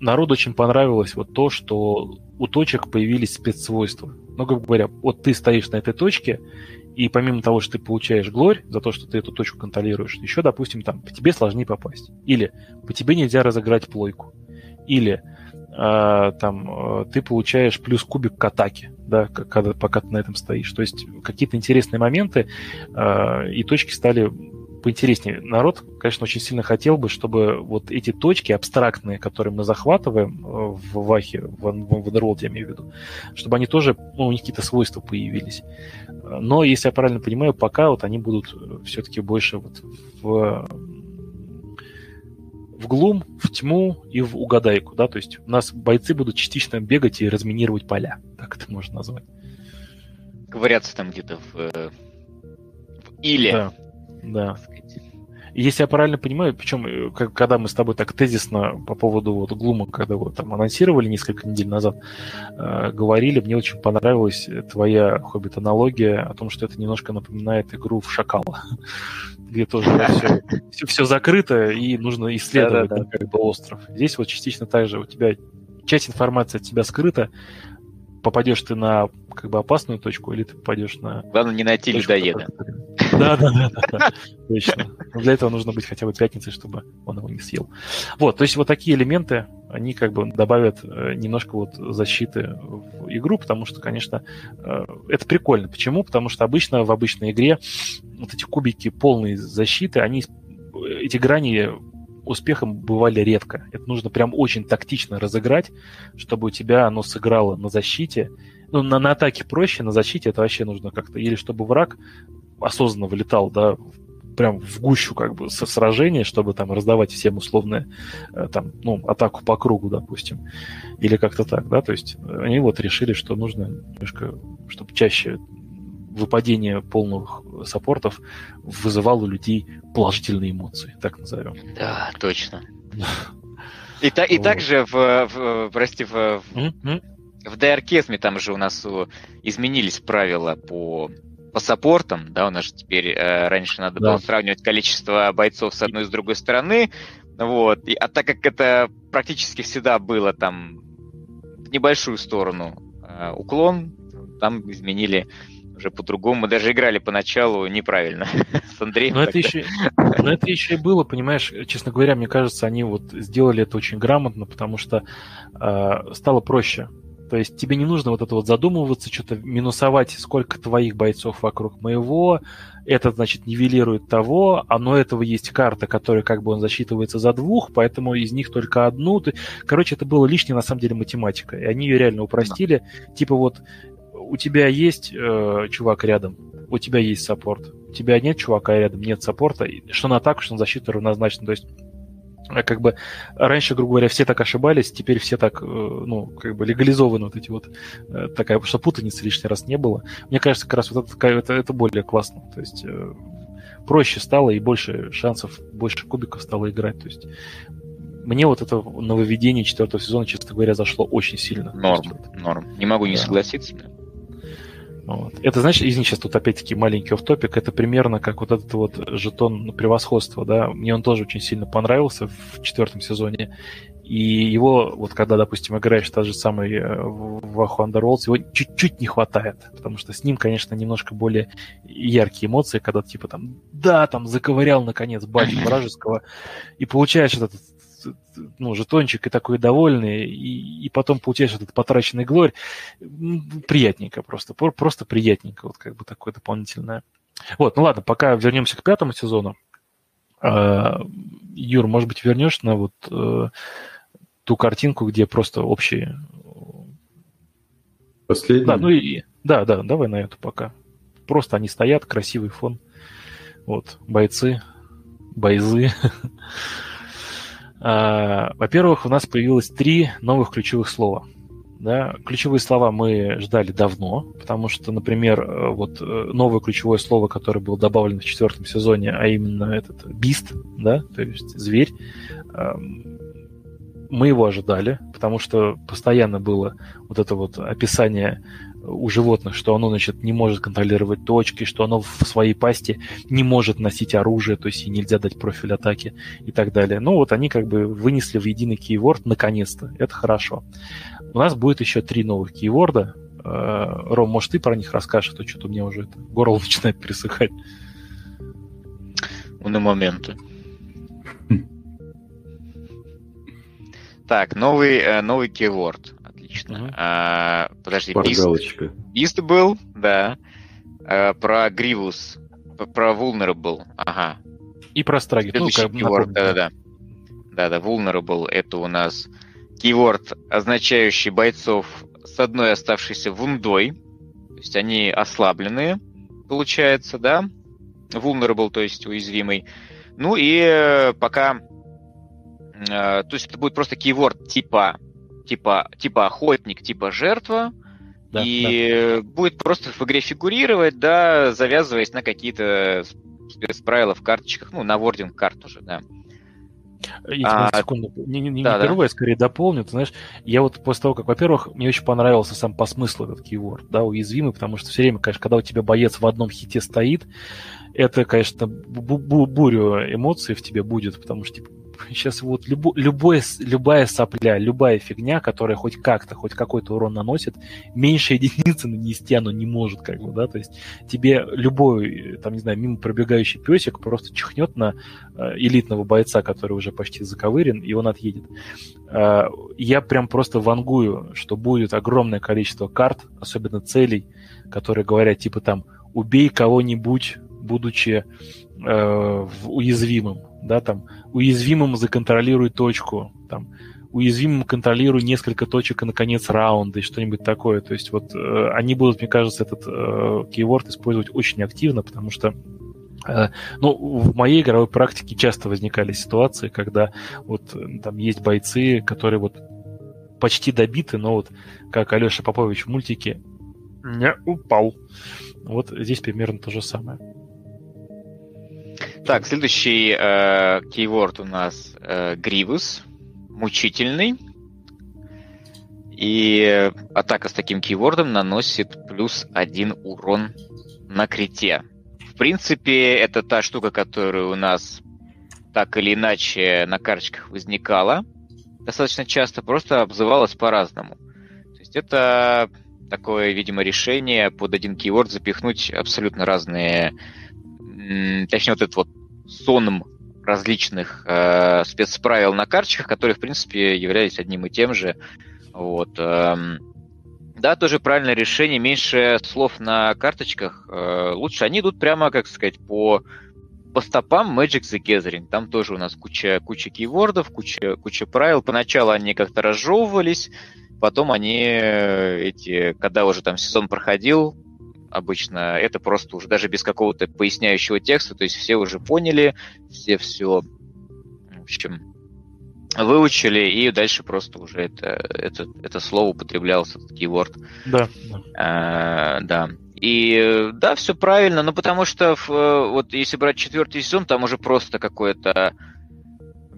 народу очень понравилось вот то, что у точек появились спецсвойства. Ну, как говоря, вот ты стоишь на этой точке, и помимо того, что ты получаешь глорь за то, что ты эту точку контролируешь, еще, допустим, там по тебе сложнее попасть. Или по тебе нельзя разыграть плойку. Или там э, ты получаешь плюс кубик к атаке да, когда, пока ты на этом стоишь. То есть какие-то интересные моменты, э, и точки стали поинтереснее. Народ, конечно, очень сильно хотел бы, чтобы вот эти точки абстрактные, которые мы захватываем в Вахе, в, в Underworld, я имею в виду, чтобы они тоже, ну, у них какие-то свойства появились. Но, если я правильно понимаю, пока вот они будут все-таки больше вот в в глум, в тьму и в угадайку, да, то есть у нас бойцы будут частично бегать и разминировать поля, так это можно назвать. Ковыряться там где-то в, э, в или. Да, да. Если я правильно понимаю, причем, э, когда мы с тобой так тезисно по поводу вот Глума, когда вот там анонсировали несколько недель назад, э, говорили, мне очень понравилась твоя хоббит-аналогия о том, что это немножко напоминает игру в Шакала, где тоже все, все, все закрыто и нужно исследовать да, да, да. как бы остров. Здесь вот частично так же у тебя часть информации от тебя скрыта, попадешь ты на как бы опасную точку, или ты попадешь на... Главное не найти людоеда. Да, да, да, да, точно. Но для этого нужно быть хотя бы пятницей, чтобы он его не съел. Вот, то есть вот такие элементы, они как бы добавят э, немножко вот защиты в игру, потому что, конечно, э, это прикольно. Почему? Потому что обычно в обычной игре вот эти кубики полной защиты, они эти грани успехом бывали редко. Это нужно прям очень тактично разыграть, чтобы у тебя оно сыграло на защите. Ну, на, на атаке проще, на защите это вообще нужно как-то... Или чтобы враг осознанно вылетал, да, прям в гущу как бы со сражения, чтобы там раздавать всем условные э, там, ну, атаку по кругу, допустим, или как-то так, да, то есть они вот решили, что нужно немножко, чтобы чаще выпадение полных саппортов вызывало у людей положительные эмоции, так назовем. Да, точно. И, та, и также в, в, прости, в, mm-hmm. в DRKSM там же у нас изменились правила по по саппортам, да, у нас же теперь э, раньше надо да. было сравнивать количество бойцов с одной и с другой стороны, вот, и, а так как это практически всегда было там в небольшую сторону э, уклон, там изменили уже по-другому. Мы даже играли поначалу неправильно с Андреем. Но это, еще, но это еще и было, понимаешь, честно говоря, мне кажется, они вот сделали это очень грамотно, потому что э, стало проще. То есть тебе не нужно вот это вот задумываться, что-то минусовать, сколько твоих бойцов вокруг моего, это, значит, нивелирует того, а но этого есть карта, которая как бы он засчитывается за двух, поэтому из них только одну. Короче, это было лишнее, на самом деле, математика. И они ее реально упростили. Да. Типа вот у тебя есть э, чувак рядом, у тебя есть саппорт. У тебя нет чувака рядом, нет саппорта. Что на атаку, что на защиту равнозначно. То есть э, как бы раньше, грубо говоря, все так ошибались, теперь все так, э, ну, как бы легализованы вот эти вот, э, такая, что путаницы лишний раз не было. Мне кажется, как раз вот это, это, это более классно. То есть проще стало и больше шансов, больше кубиков стало играть. То есть мне вот это нововведение четвертого сезона, честно говоря, зашло очень сильно. Норм, норм. Не могу не да. согласиться. Вот. Это, значит, извини, сейчас тут опять-таки маленький оф-топик, это примерно как вот этот вот жетон превосходства, да, мне он тоже очень сильно понравился в четвертом сезоне, и его, вот когда, допустим, играешь тот же самый э, в Аху Underworlds, его чуть-чуть не хватает, потому что с ним, конечно, немножко более яркие эмоции, когда типа там, да, там заковырял наконец батю вражеского, и получаешь этот ну, жетончик и такой довольный, и, и потом получаешь этот потраченный глорь, приятненько просто, просто приятненько, вот как бы такое дополнительное. Вот, ну ладно, пока вернемся к пятому сезону. А, Юр, может быть, вернешь на вот э, ту картинку, где просто общие... Последний? Да, ну и... Да, да, давай на эту пока. Просто они стоят, красивый фон. Вот, бойцы, бойзы. А, во-первых, у нас появилось три новых ключевых слова. Да? Ключевые слова мы ждали давно, потому что, например, э, вот э, новое ключевое слово, которое было добавлено в четвертом сезоне, а именно этот бист, да, то есть зверь, мы его ожидали, потому что постоянно было вот это вот описание у животных, что оно, значит, не может контролировать точки, что оно в своей пасти не может носить оружие, то есть и нельзя дать профиль атаки и так далее. Ну вот они как бы вынесли в единый кейворд наконец-то. Это хорошо. У нас будет еще три новых кейворда. Э, Ром, может, ты про них расскажешь, а то что-то у меня уже это, горло начинает пересыхать. На моменты. Так, новый, э, новый кейворд отлично. Угу. А, подожди, Бист, Бист был, да. А, про Гривус, про Vulnerable, ага. И про Страги. Ну, ну, keyword, да-да-да. Да-да, Vulnerable это у нас keyword, означающий бойцов с одной оставшейся вундой. То есть они ослабленные, получается, да? Vulnerable, то есть уязвимый. Ну и э, пока... Э, то есть это будет просто keyword типа типа, типа охотник, типа жертва, да, и да. будет просто в игре фигурировать, да, завязываясь на какие-то спецправила в карточках, ну, на вординг карт уже, да. Я а, секунду, не, не, не, да, не да. скорее дополню. Ты знаешь, я вот после того, как, во-первых, мне очень понравился сам по смыслу этот кейворд, да, уязвимый, потому что все время, конечно, когда у тебя боец в одном хите стоит, это, конечно, бурю эмоций в тебе будет, потому что, типа, сейчас вот любо, любое, любая сопля, любая фигня, которая хоть как-то, хоть какой-то урон наносит, меньше единицы нанести оно не может, как бы, да, то есть тебе любой, там, не знаю, мимо пробегающий песик просто чихнет на э, элитного бойца, который уже почти заковырен, и он отъедет. Э, я прям просто вангую, что будет огромное количество карт, особенно целей, которые говорят, типа там, убей кого-нибудь, будучи э, уязвимым, да, там, уязвимым законтролируй точку, там, уязвимым контролируй несколько точек и, наконец, раунда и что-нибудь такое. То есть вот э, они будут, мне кажется, этот э, кейворд использовать очень активно, потому что э, ну, в моей игровой практике часто возникали ситуации, когда вот э, там есть бойцы, которые вот почти добиты, но вот как Алеша Попович в мультике не упал. Вот здесь примерно то же самое. Так, следующий э, кейворд у нас э, Гривус, мучительный. И атака с таким кейвордом наносит плюс один урон на крите. В принципе, это та штука, которая у нас так или иначе на карточках возникала достаточно часто, просто обзывалась по-разному. То есть это такое, видимо, решение под один кейворд запихнуть абсолютно разные точнее, вот этот вот соном различных э, спецправил на карточках, которые, в принципе, являлись одним и тем же. Вот. Эм, да, тоже правильное решение. Меньше слов на карточках. Э, лучше они идут прямо, как сказать, по, по стопам Magic the Gathering. Там тоже у нас куча, куча кейвордов, куча, куча правил. Поначалу они как-то разжевывались, потом они э, эти, когда уже там сезон проходил, обычно это просто уже даже без какого-то поясняющего текста, то есть все уже поняли, все все, в общем, выучили, и дальше просто уже это, это, это слово употреблялось, этот keyword. Да. А, да. И да, все правильно, но потому что в, вот если брать четвертый сезон, там уже просто какое-то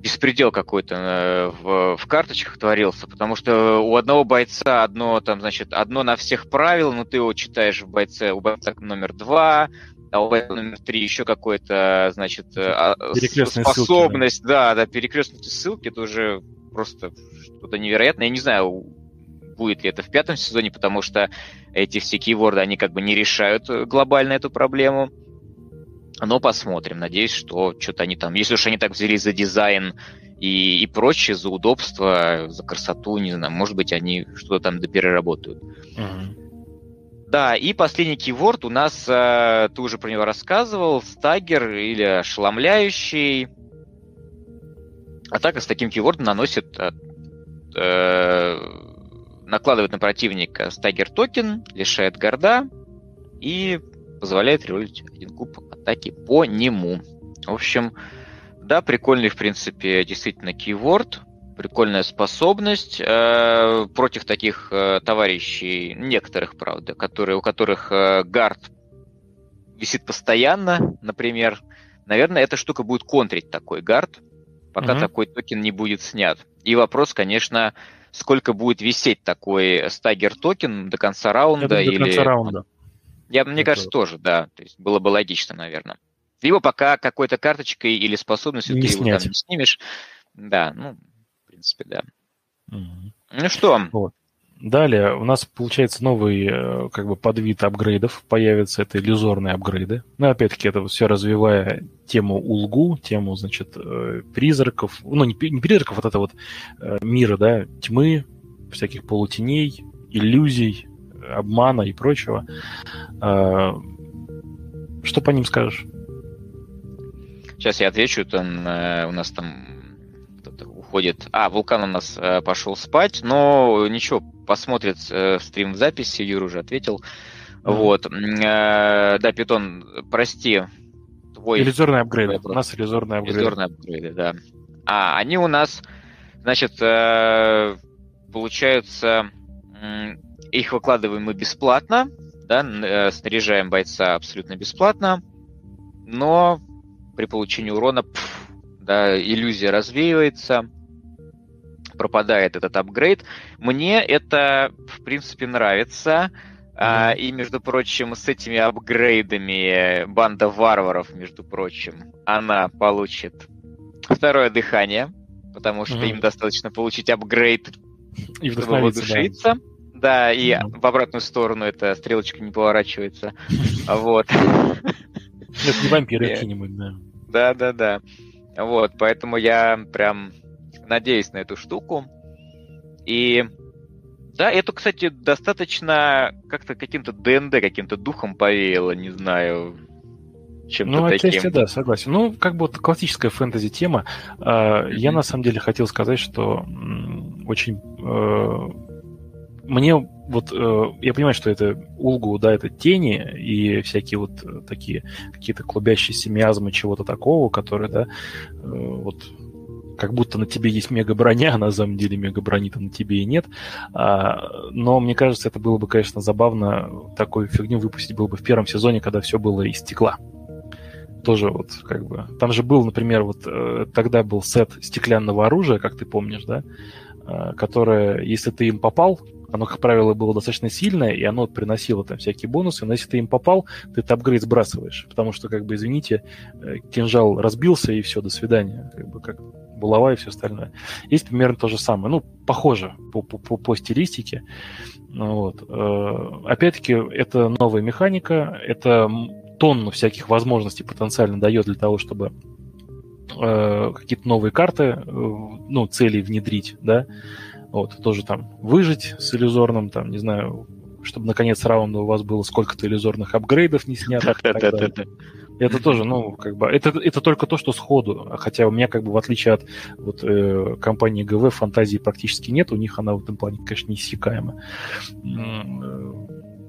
беспредел какой-то э, в, в карточках творился, потому что у одного бойца одно там, значит, одно на всех правил, но ты его читаешь в бойце, у бойца номер два, а у бойца номер три еще какой-то, значит, э, а, способность, ссылки, да. да, да, перекрестные ссылки, это уже просто что-то невероятное. Я не знаю, будет ли это в пятом сезоне, потому что эти все кейворды, они как бы не решают глобально эту проблему. Но посмотрим. Надеюсь, что что-то они там... Если уж они так взялись за дизайн и, и прочее, за удобство, за красоту, не знаю, может быть, они что-то там допереработают. Угу. Да, и последний keyword у нас, э, ты уже про него рассказывал, stagger или ошеломляющий. Атака с таким keyword ом наносит, э, э, накладывает на противника stagger token, лишает guard а и позволяет ролить один куб атаки по нему. В общем, да, прикольный, в принципе, действительно keyword, прикольная способность э, против таких э, товарищей, некоторых, правда, которые, у которых э, guard висит постоянно, например. Наверное, эта штука будет контрить такой guard, пока угу. такой токен не будет снят. И вопрос, конечно, сколько будет висеть такой stagger token до конца раунда или... До конца раунда. Я, мне это... кажется, тоже, да. То есть было бы логично, наверное. Либо пока какой-то карточкой или способностью не ты снять. его там не снимешь. Да, ну, в принципе, да. Угу. Ну что? Вот. Далее у нас получается новый э, как бы подвид апгрейдов появится, это иллюзорные апгрейды. Ну, опять-таки, это все развивая тему Улгу, тему, значит, э, призраков, ну, не, не призраков, вот это вот э, мира, да, тьмы, всяких полутеней, иллюзий, обмана и прочего. А, что по ним скажешь? Сейчас я отвечу. Там, э, у нас там кто-то уходит. А, Вулкан у нас э, пошел спать, но ничего, посмотрит э, стрим в записи. Юра уже ответил. Mm-hmm. Вот. Да, Питон, прости. Твой... Иллюзорный апгрейд. У нас иллюзорные апгрейды. Иллюзорные апгрейды, да. А, они у нас, значит, получаются их выкладываем мы бесплатно, да, э, снаряжаем бойца абсолютно бесплатно, но при получении урона пф, да, иллюзия развеивается, пропадает этот апгрейд. Мне это, в принципе, нравится. А, и, между прочим, с этими апгрейдами банда варваров, между прочим, она получит второе дыхание, потому что mm-hmm. им достаточно получить апгрейд, и чтобы воодушевиться. Да. Да, и в обратную сторону эта стрелочка не поворачивается. Вот. Это не вампиры какие-нибудь, да. Да, да, да. Вот, поэтому я прям надеюсь на эту штуку. И да, это, кстати, достаточно как-то каким-то ДНД, каким-то духом повеяло, не знаю, чем-то ну, таким. отчасти, да, согласен. Ну, как бы вот классическая фэнтези-тема. Mm-hmm. Я на самом деле хотел сказать, что очень э, мне вот э, я понимаю, что это Улгу, да, это тени и всякие вот э, такие какие-то клубящиеся миазмы чего-то такого, которые, да, э, вот как будто на тебе есть мега-броня, а на самом деле мега-брони-то на тебе и нет. А, но мне кажется, это было бы, конечно, забавно такую фигню выпустить было бы в первом сезоне, когда все было из стекла. Тоже вот как бы... Там же был, например, вот э, тогда был сет стеклянного оружия, как ты помнишь, да, э, которое, если ты им попал, оно, как правило, было достаточно сильное, и оно приносило там всякие бонусы, но если ты им попал, ты этот апгрейд сбрасываешь, потому что, как бы, извините, э, кинжал разбился, и все, до свидания, как бы, как булава и все остальное. Есть примерно то же самое, ну, похоже по, по, по, по стилистике. Ну вот. Э, опять-таки, это новая механика, это тонну всяких возможностей потенциально дает для того, чтобы э, какие-то новые карты, ну, цели внедрить, да, вот, тоже там выжить с иллюзорным, там, не знаю, чтобы наконец раунда у вас было сколько-то иллюзорных апгрейдов не снятых. Это тоже, ну, как бы, это, это только то, что сходу. Хотя у меня, как бы, в отличие от вот, э, компании ГВ, фантазии практически нет. У них она в этом плане, конечно, неиссякаема.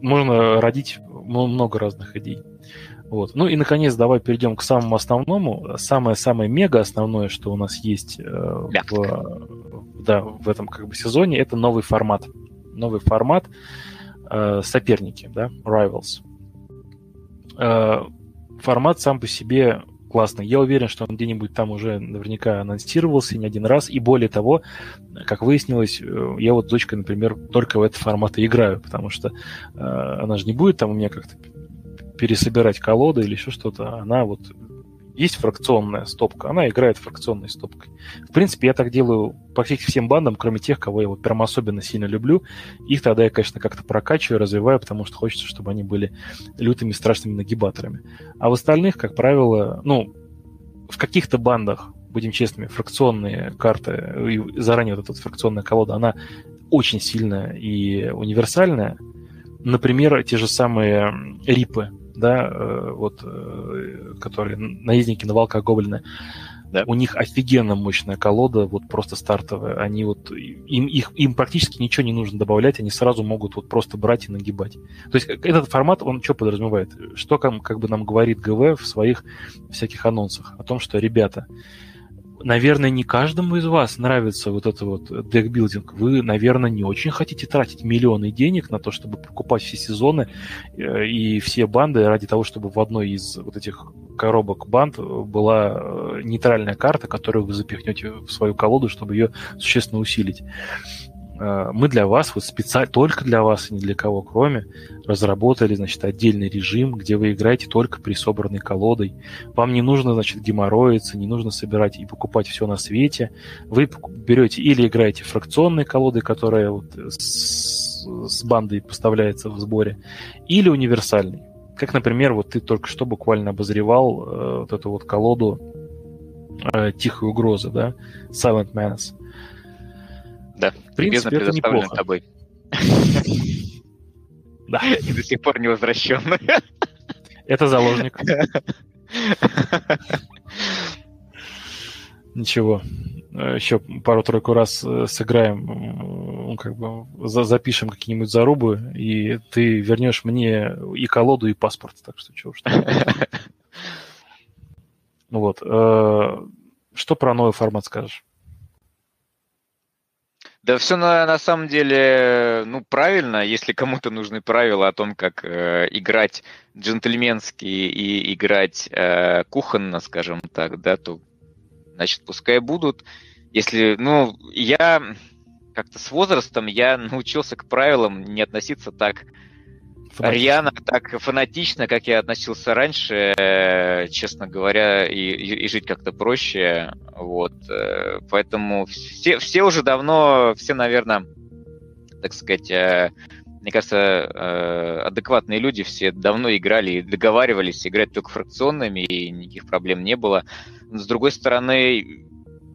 Можно родить много разных идей. Вот. Ну и, наконец, давай перейдем к самому основному. Самое-самое мега основное, что у нас есть э, в, да, в этом как бы сезоне, это новый формат. Новый формат э, соперники, да, rivals. Э, формат сам по себе классный. Я уверен, что он где-нибудь там уже наверняка анонсировался не один раз. И более того, как выяснилось, э, я вот с дочкой, например, только в этот формат и играю, потому что э, она же не будет там у меня как-то пересобирать колоды или еще что-то. Она вот есть фракционная стопка, она играет фракционной стопкой. В принципе, я так делаю по всем бандам, кроме тех, кого я вот прям особенно сильно люблю. Их тогда я, конечно, как-то прокачиваю, развиваю, потому что хочется, чтобы они были лютыми, страшными нагибаторами. А в остальных, как правило, ну, в каких-то бандах, будем честными, фракционные карты, и заранее вот эта фракционная колода, она очень сильная и универсальная. Например, те же самые рипы, да, э, вот, э, которые наездники на волках гоблины, да. у них офигенно мощная колода, вот просто стартовая. Они вот им, их, им практически ничего не нужно добавлять, они сразу могут вот просто брать и нагибать. То есть э, этот формат, он что подразумевает? Что как, как бы нам говорит ГВ в своих всяких анонсах? О том, что, ребята, наверное, не каждому из вас нравится вот это вот декбилдинг. Вы, наверное, не очень хотите тратить миллионы денег на то, чтобы покупать все сезоны э, и все банды ради того, чтобы в одной из вот этих коробок банд была э, нейтральная карта, которую вы запихнете в свою колоду, чтобы ее существенно усилить. Э, мы для вас, вот специально, только для вас и ни для кого кроме, разработали, значит, отдельный режим, где вы играете только при собранной колодой. Вам не нужно, значит, геморроиться, не нужно собирать и покупать все на свете. Вы берете или играете фракционной колодой, которая вот с, с бандой поставляется в сборе, или универсальной. Как, например, вот ты только что буквально обозревал э, вот эту вот колоду э, Тихой угрозы, да, Silent Menace. Да, в принципе, это неплохо. тобой. Да. И до сих пор не возвращенный. Это заложник. Ничего. Еще пару-тройку раз э, сыграем, как бы запишем какие-нибудь зарубы, и ты вернешь мне и колоду, и паспорт. Так что чего уж Вот. Э, что про новый формат скажешь? Да все на, на самом деле, ну, правильно, если кому-то нужны правила о том, как э, играть джентльменски и играть э, кухонно, скажем так, да, то, значит, пускай будут. Если, ну, я как-то с возрастом я научился к правилам не относиться так рьяно, так фанатично, как я относился раньше, э, честно говоря, и, и жить как-то проще. Вот. Э, поэтому все, все уже давно, все, наверное, так сказать, э, мне кажется, адекватные люди все давно играли и договаривались играть только фракционными, и никаких проблем не было. Но, с другой стороны,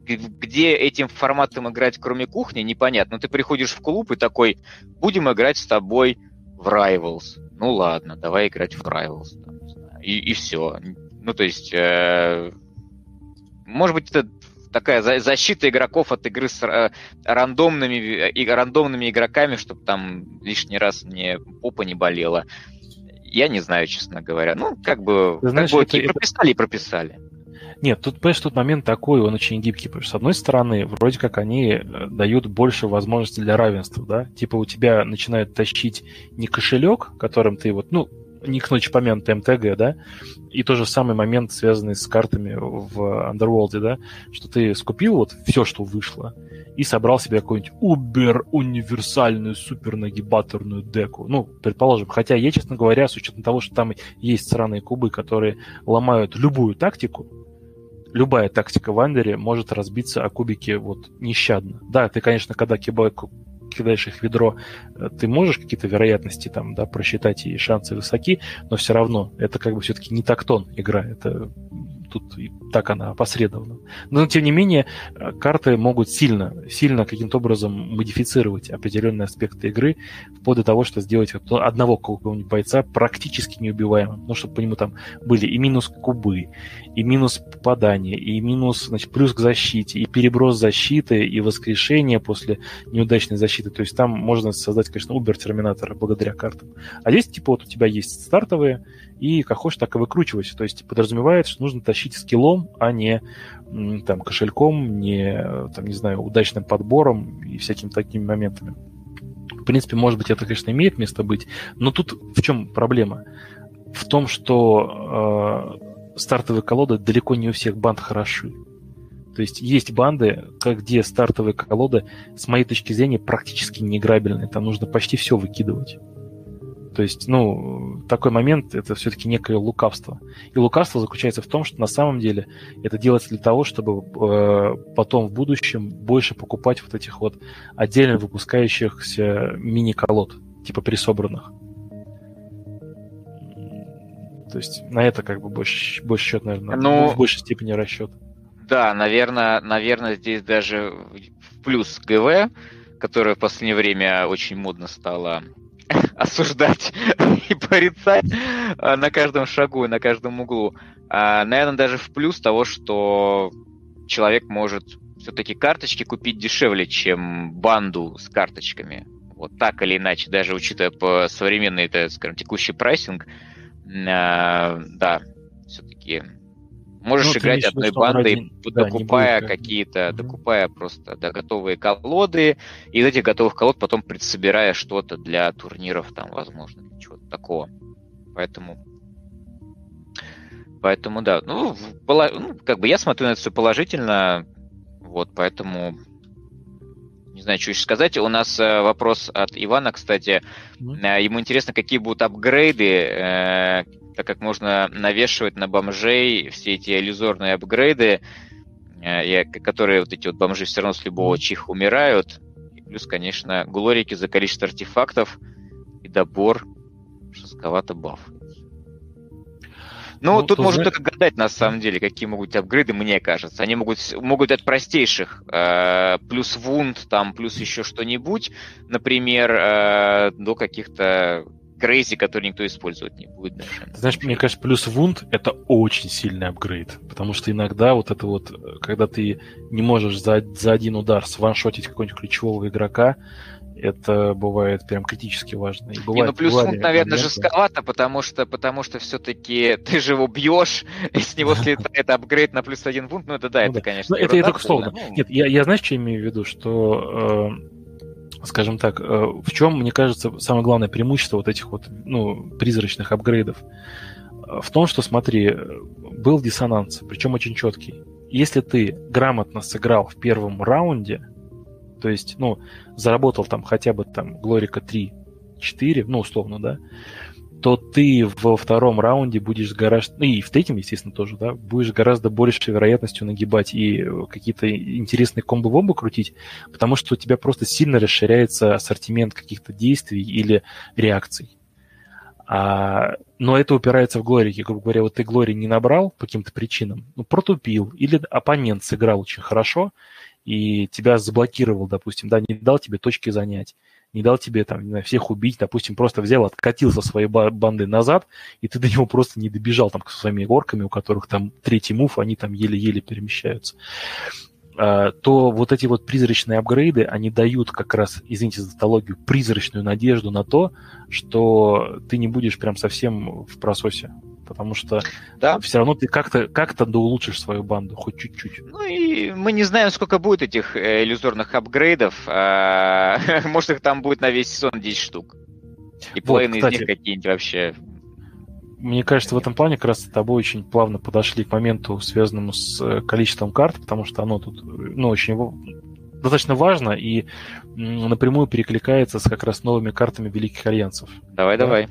где этим форматом играть, кроме кухни, непонятно. Но ты приходишь в клуб и такой, будем играть с тобой в Rivals. Ну ладно, давай играть в Rivals. Там, и, и все. Ну, то есть, э, может быть, это такая защита игроков от игры с э, рандомными, и, рандомными игроками, чтобы там лишний раз мне попа не болела. Я не знаю, честно говоря. Ну, как бы, Знаешь, как бы это, и прописали, и прописали. Нет, тут, понимаешь, тут момент такой, он очень гибкий, потому что, с одной стороны, вроде как они э, дают больше возможностей для равенства, да, типа у тебя начинают тащить не кошелек, которым ты вот, ну, не к ночи помянутый МТГ, да, и тот же самый момент, связанный с картами в Underworld, да, что ты скупил вот все, что вышло, и собрал себе какую-нибудь убер универсальную супер нагибаторную деку. Ну, предположим, хотя я, честно говоря, с учетом того, что там есть сраные кубы, которые ломают любую тактику, любая тактика в Андере может разбиться о кубики вот нещадно. Да, ты, конечно, когда кидаешь их в ведро, э, ты можешь какие-то вероятности там, да, просчитать, и шансы высоки, но все равно это как бы все-таки не тактон игра, это тут и так она опосредована. Но, тем не менее, э, карты могут сильно, сильно каким-то образом модифицировать определенные аспекты игры, вплоть до того, что сделать одного какого-нибудь бойца практически неубиваемым. Ну, чтобы по нему там были и минус кубы, и минус попадания, и минус, значит, плюс к защите, и переброс защиты, и воскрешение после неудачной защиты. То есть там можно создать, конечно, убер-терминатора благодаря картам. А здесь, типа, вот у тебя есть стартовые, и как хочешь, так и выкручивайся. То есть подразумевает, что нужно тащить скиллом, а не там, кошельком, не, там, не знаю, удачным подбором и всякими такими моментами. В принципе, может быть, это, конечно, имеет место быть, но тут в чем проблема? В том, что стартовые колоды далеко не у всех банд хороши. То есть есть банды, где стартовые колоды, с моей точки зрения, практически неиграбельные. Там нужно почти все выкидывать. То есть, ну, такой момент это все-таки некое лукавство. И лукавство заключается в том, что на самом деле это делается для того, чтобы э, потом в будущем больше покупать вот этих вот отдельно выпускающихся мини-колод, типа присобранных. То есть на это как бы больше, больше счет, наверное, ну, в большей степени расчет. Да, наверное, наверное, здесь даже в плюс ГВ, которое в последнее время очень модно стало осуждать и порицать а, на каждом шагу и на каждом углу. А, наверное, даже в плюс того, что человек может все-таки карточки купить дешевле, чем банду с карточками. Вот так или иначе, даже учитывая по современный, скажем, текущий прайсинг, а, да, все-таки можешь ну, играть одной бандой, да, докупая будет, какие-то, угу. докупая просто да, готовые колоды, и из этих готовых колод потом предсобирая что-то для турниров, там, возможно, чего-то такого. Поэтому Поэтому, да, ну, ну, как бы я смотрю на это все положительно, вот, поэтому не знаю, что еще сказать. У нас э, вопрос от Ивана, кстати. Mm-hmm. Ему интересно, какие будут апгрейды, э, так как можно навешивать на бомжей все эти иллюзорные апгрейды, э, которые вот эти вот бомжи все равно с любого чиха умирают. И плюс, конечно, глорики за количество артефактов и добор шасковато баф. Ну, ну тут можно только гадать, на самом деле, какие могут быть апгрейды, мне кажется. Они могут, могут от простейших, э, плюс вунд, там, плюс еще что-нибудь, например, э, до каких-то crazy, которые никто использовать не будет даже. Ты знаешь, мне кажется, плюс wound — это очень сильный апгрейд, потому что иногда вот это вот, когда ты не можешь за, за один удар сваншотить какого-нибудь ключевого игрока, это бывает прям критически важно. И бывает, не, ну плюс wound, наверное, моменты. жестковато, потому что, потому что все-таки ты же его бьешь, и с него слетает апгрейд на плюс один wound, ну это да, ну, это, конечно. Ну, это я только условно. Ну... Нет, я, я знаешь, что имею в виду, что э, скажем так, э, в чем, мне кажется, самое главное преимущество вот этих вот ну, призрачных апгрейдов? В том, что, смотри, был диссонанс, причем очень четкий. Если ты грамотно сыграл в первом раунде, то есть, ну, заработал там хотя бы там Глорика 3, 4, ну, условно, да, то ты во втором раунде будешь гораздо, ну и в третьем, естественно, тоже, да, будешь гораздо большей вероятностью нагибать и какие-то интересные комбо-бомбы крутить, потому что у тебя просто сильно расширяется ассортимент каких-то действий или реакций. А, но это упирается в Глорики. Грубо говоря, вот ты Глори не набрал по каким-то причинам, ну, протупил, или оппонент сыграл очень хорошо, и тебя заблокировал, допустим, да, не дал тебе точки занять, не дал тебе там, не знаю, всех убить, допустим, просто взял, откатился своей бандой назад, и ты до него просто не добежал там со своими горками, у которых там третий мув, они там еле-еле перемещаются. А, то вот эти вот призрачные апгрейды, они дают как раз, извините за тавтологию, призрачную надежду на то, что ты не будешь прям совсем в прососе потому что да. все равно ты как-то как да улучшишь свою банду, хоть чуть-чуть. Ну и мы не знаем, сколько будет этих э, иллюзорных апгрейдов. А, может, их там будет на весь сезон 10 штук. И вот, кстати, из них какие-нибудь вообще мне кажется, в этом плане как раз с тобой очень плавно подошли к моменту, связанному с э, количеством карт, потому что оно тут ну, очень достаточно важно и напрямую перекликается с как раз новыми картами Великих Альянсов. Давай, да? давай.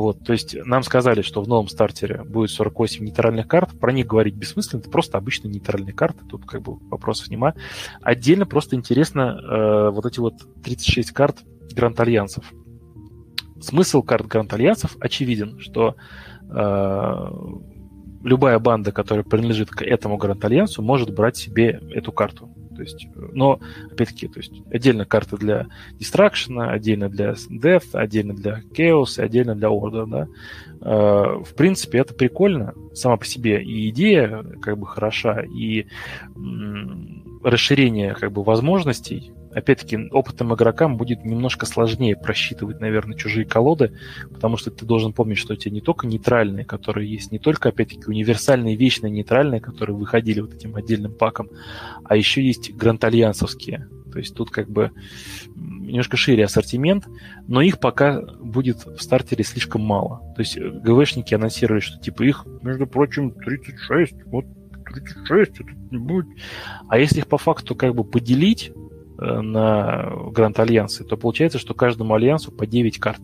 Вот, то есть нам сказали, что в новом стартере будет 48 нейтральных карт. Про них говорить бессмысленно, это просто обычные нейтральные карты, тут как бы вопросов нема. Отдельно просто интересно э, вот эти вот 36 карт Гранд Альянсов. Смысл карт Гранд Альянсов очевиден, что э, любая банда, которая принадлежит к этому Гранд Альянсу, может брать себе эту карту. То есть, но, опять-таки, то есть отдельно карты для Distraction, отдельно для Death, отдельно для Chaos, отдельно для Order, да. Э, в принципе, это прикольно сама по себе. И идея как бы хороша, и расширение как бы возможностей опять-таки, опытным игрокам будет немножко сложнее просчитывать, наверное, чужие колоды, потому что ты должен помнить, что у тебя не только нейтральные, которые есть, не только, опять-таки, универсальные, вечные нейтральные, которые выходили вот этим отдельным паком, а еще есть грантальянсовские, То есть тут как бы немножко шире ассортимент, но их пока будет в стартере слишком мало. То есть э, ГВшники анонсировали, что типа их, между прочим, 36, вот 36, это не будет. А если их по факту как бы поделить на Гранд Альянсы, то получается, что каждому альянсу по 9 карт.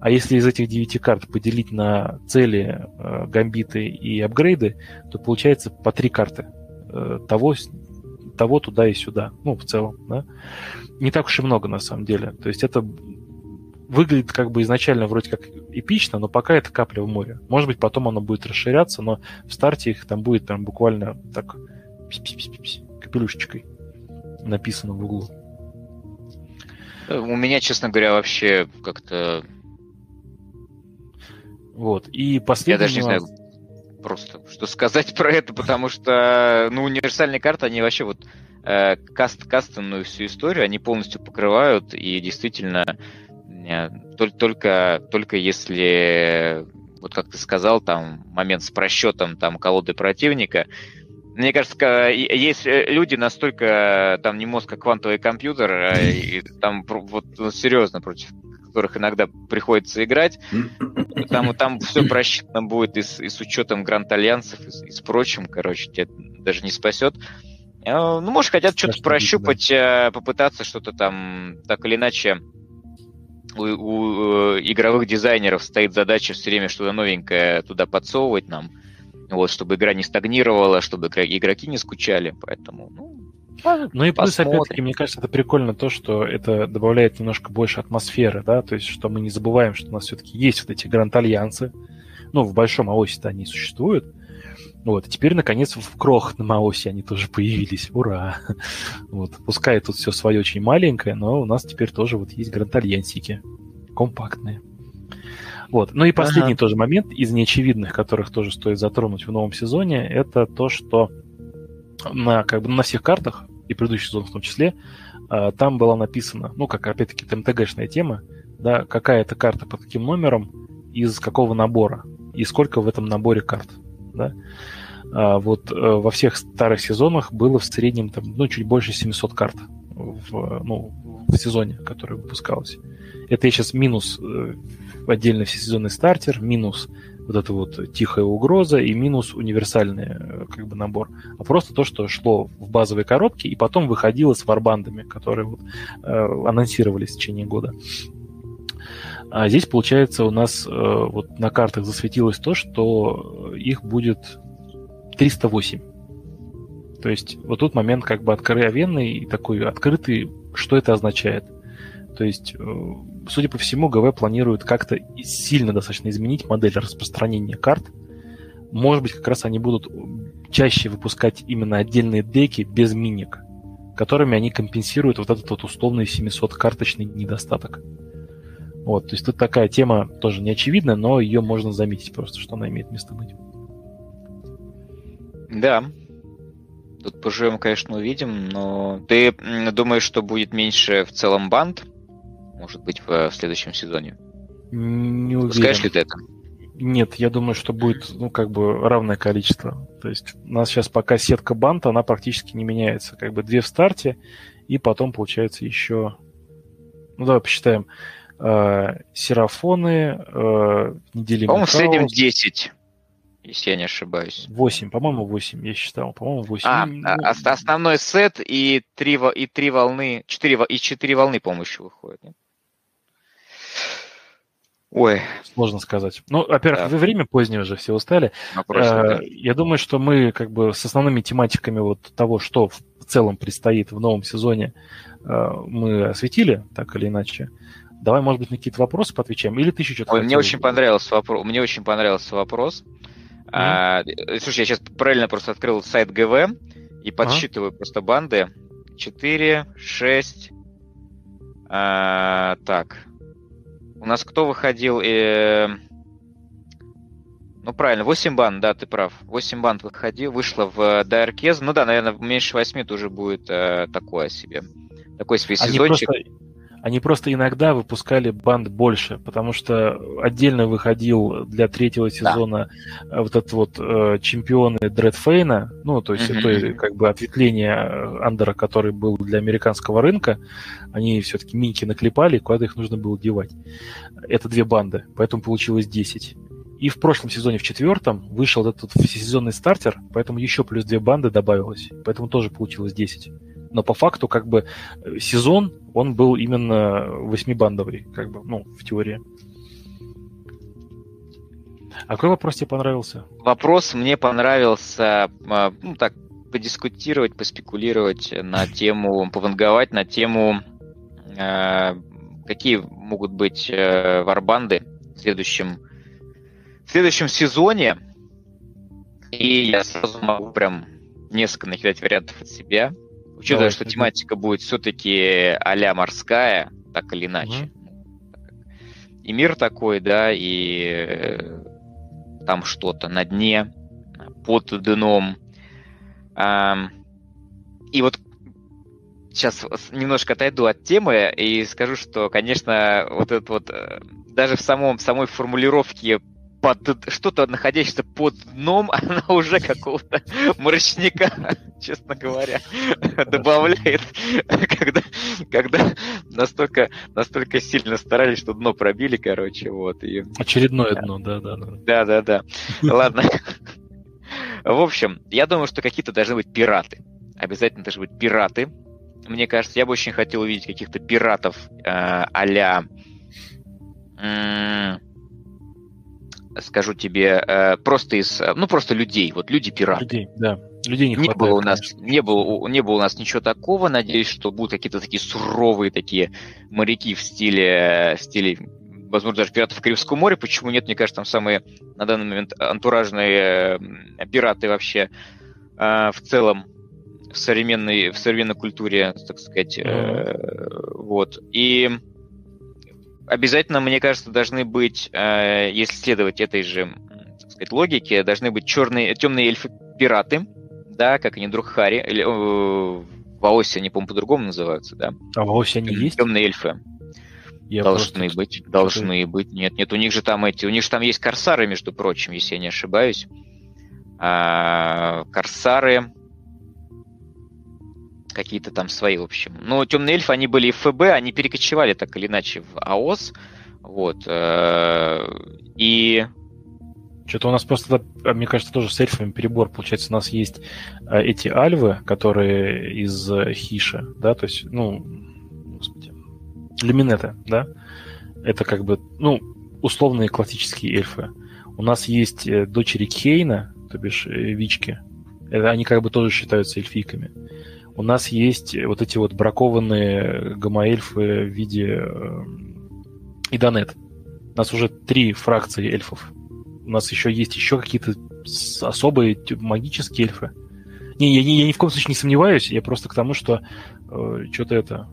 А если из этих 9 карт поделить на цели, э, гамбиты и апгрейды, то получается по 3 карты э, того, того туда и сюда. Ну, в целом, да. Не так уж и много, на самом деле. То есть это выглядит как бы изначально вроде как эпично, но пока это капля в море. Может быть, потом оно будет расширяться, но в старте их там будет прям буквально так капелюшечкой написано в углу. У меня, честно говоря, вообще как-то... Вот. И последний Я даже не знаю просто, что сказать про это, потому что, ну, универсальные карты, они вообще вот э, каст, кастомную всю историю, они полностью покрывают, и действительно Э, только, только если, вот как ты сказал, там момент с просчетом там колоды противника, мне кажется, есть э, люди настолько, там не мозг, а квантовый компьютер, а, и там вот ну, серьезно против которых иногда приходится играть, там, там все просчитано будет и с, и с учетом гранд альянсов, и, с, и с прочим, короче, тебя даже не спасет. Э, ну, может, хотят что-то прощупать, да. попытаться что-то там так или иначе у, у э, игровых дизайнеров стоит задача все время что-то новенькое туда подсовывать нам, вот, чтобы игра не стагнировала, чтобы игроки не скучали, поэтому, ну, ну и плюс, опять-таки, мне кажется, это прикольно то, что это добавляет немножко больше атмосферы, да, то есть, что мы не забываем, что у нас все-таки есть вот эти гранд-альянсы, ну, в большом АОСе-то они существуют, вот, и теперь, наконец, в крохотном АОСе они тоже появились. Ура! Вот, пускай тут все свое очень маленькое, но у нас теперь тоже вот есть грантальянсики. Компактные. Вот. Ну и последний ага. тоже момент из неочевидных, которых тоже стоит затронуть в новом сезоне, это то, что на, как бы, на всех картах, и предыдущий сезон в том числе, а, там было написано, ну, как опять-таки МТГшная тема, да, какая это карта под каким номером, из какого набора, и сколько в этом наборе карт. Да? А вот э, во всех старых сезонах было в среднем там, ну, чуть больше 700 карт в, ну, в сезоне, который выпускалось. Это я сейчас минус отдельно всесезонный стартер, минус вот эта вот тихая угроза и минус универсальный э, как бы набор. А просто то, что шло в базовой коробке и потом выходило с варбандами, которые вот, э, анонсировались в течение года. А здесь, получается, у нас э, вот на картах засветилось то, что их будет 308. То есть вот тут момент как бы откровенный и такой открытый, что это означает. То есть, э, судя по всему, ГВ планирует как-то сильно достаточно изменить модель распространения карт. Может быть, как раз они будут чаще выпускать именно отдельные деки без миник, которыми они компенсируют вот этот вот условный 700-карточный недостаток. Вот, то есть тут такая тема тоже не очевидна, но ее можно заметить просто, что она имеет место быть. Да. Тут поживем, конечно, увидим, но ты думаешь, что будет меньше в целом банд? Может быть, в, следующем сезоне? Не уверен. Скажешь ли ты это? Нет, я думаю, что будет, ну, как бы равное количество. То есть у нас сейчас пока сетка банд, она практически не меняется. Как бы две в старте, и потом, получается, еще... Ну, давай посчитаем. Э, серафоны, э, недели По-моему, в среднем 10, если я не ошибаюсь. 8, по-моему, 8, я считал. По-моему, 8. А, ну, а, ну, основной сет и три, и три волны, 4, и 4 волны, по-моему, еще выходят. Нет? Ой. Сложно сказать. Ну, во-первых, да. время позднее уже, все устали. Вопрос, а, да. Я думаю, что мы как бы с основными тематиками вот того, что в целом предстоит в новом сезоне, мы осветили, так или иначе. Давай, может быть, на какие-то вопросы поотвечаем, или ты еще что-то Ой, мне очень понравился вопрос. Мне очень понравился вопрос. Mm-hmm. А, слушай, я сейчас правильно просто открыл сайт ГВ и подсчитываю uh-huh. просто банды. 4, 6. А, так. У нас кто выходил? Э, ну, правильно, 8 банд, да, ты прав. 8 банд выходил, вышло в Дайркез. Ну да, наверное, меньше 8 тоже будет э, такое себе. Такой себе сезончик. Просто Они просто иногда выпускали банд больше, потому что отдельно выходил для третьего сезона да. вот этот вот э, чемпионы Дредфейна, ну, то есть mm-hmm. это как бы ответвление Андера, который был для американского рынка. Они все-таки миньки наклепали, куда их нужно было девать. Это две банды, поэтому получилось 10. И в прошлом сезоне, в четвертом, вышел этот всесезонный стартер, поэтому еще плюс две банды добавилось. Поэтому тоже получилось 10. Но по факту, как бы, сезон, он был именно восьмибандовый, как бы, ну, в теории. А какой вопрос тебе понравился? Вопрос мне понравился, а, ну, так, подискутировать, поспекулировать на тему, пованговать на тему, а, какие могут быть э, варбанды в следующем в следующем сезоне, и я сразу могу прям несколько накидать вариантов от себя, учитывая, Давай, что тематика будет все-таки а морская, так или иначе. Угу. И мир такой, да, и э, там что-то на дне, под дном. И вот сейчас немножко отойду от темы и скажу, что, конечно, вот это вот э, даже в самом в самой формулировке под что-то находящееся под дном, она уже какого-то мрачника, честно говоря, добавляет, когда, когда настолько, настолько сильно старались, что дно пробили, короче, вот. И... Очередное дно, да-да. Да-да-да. Ладно. В общем, я думаю, что какие-то должны быть пираты. Обязательно должны быть пираты. Мне кажется, я бы очень хотел увидеть каких-то пиратов э, а-ля скажу тебе, э, просто из, ну просто людей, вот люди-пираты. Людей, да. Людей не, не хватает, было у нас, не было, не было у нас ничего такого. Надеюсь, что будут какие-то такие суровые такие моряки в стиле, в стиле, возможно, даже пиратов Карибского моря. Почему нет? Мне кажется, там самые на данный момент антуражные э, пираты вообще э, в целом в современной, в современной культуре, так сказать. Mm-hmm. Вот. И обязательно, мне кажется, должны быть, э, если следовать этой же так сказать, логике, должны быть черные, темные эльфы-пираты, да, как они Друхари, или э, в Аосе они, по-моему, по-другому называются, да. А в Аосе они есть? Темные эльфы. Я должны просто... быть, должны быть. Нет, нет, у них же там эти, у них же там есть корсары, между прочим, если я не ошибаюсь. А, корсары, какие-то там свои, в общем. Но темные эльфы, они были в ФБ, они перекочевали так или иначе в АОС. Вот. Э, и что-то у нас просто, а, мне кажется, тоже с эльфами перебор. Получается, у нас есть а, эти альвы, которые из э, Хиша, да, то есть, ну, господи, люминеты, да, это как бы, ну, условные классические эльфы. У нас есть э, дочери Кейна, то бишь Вички, это, они как бы тоже считаются эльфийками у нас есть вот эти вот бракованные гомоэльфы в виде э, Идонет. У нас уже три фракции эльфов. У нас еще есть еще какие-то особые магические эльфы. Не, я, я ни в коем случае не сомневаюсь, я просто к тому, что э, что-то это...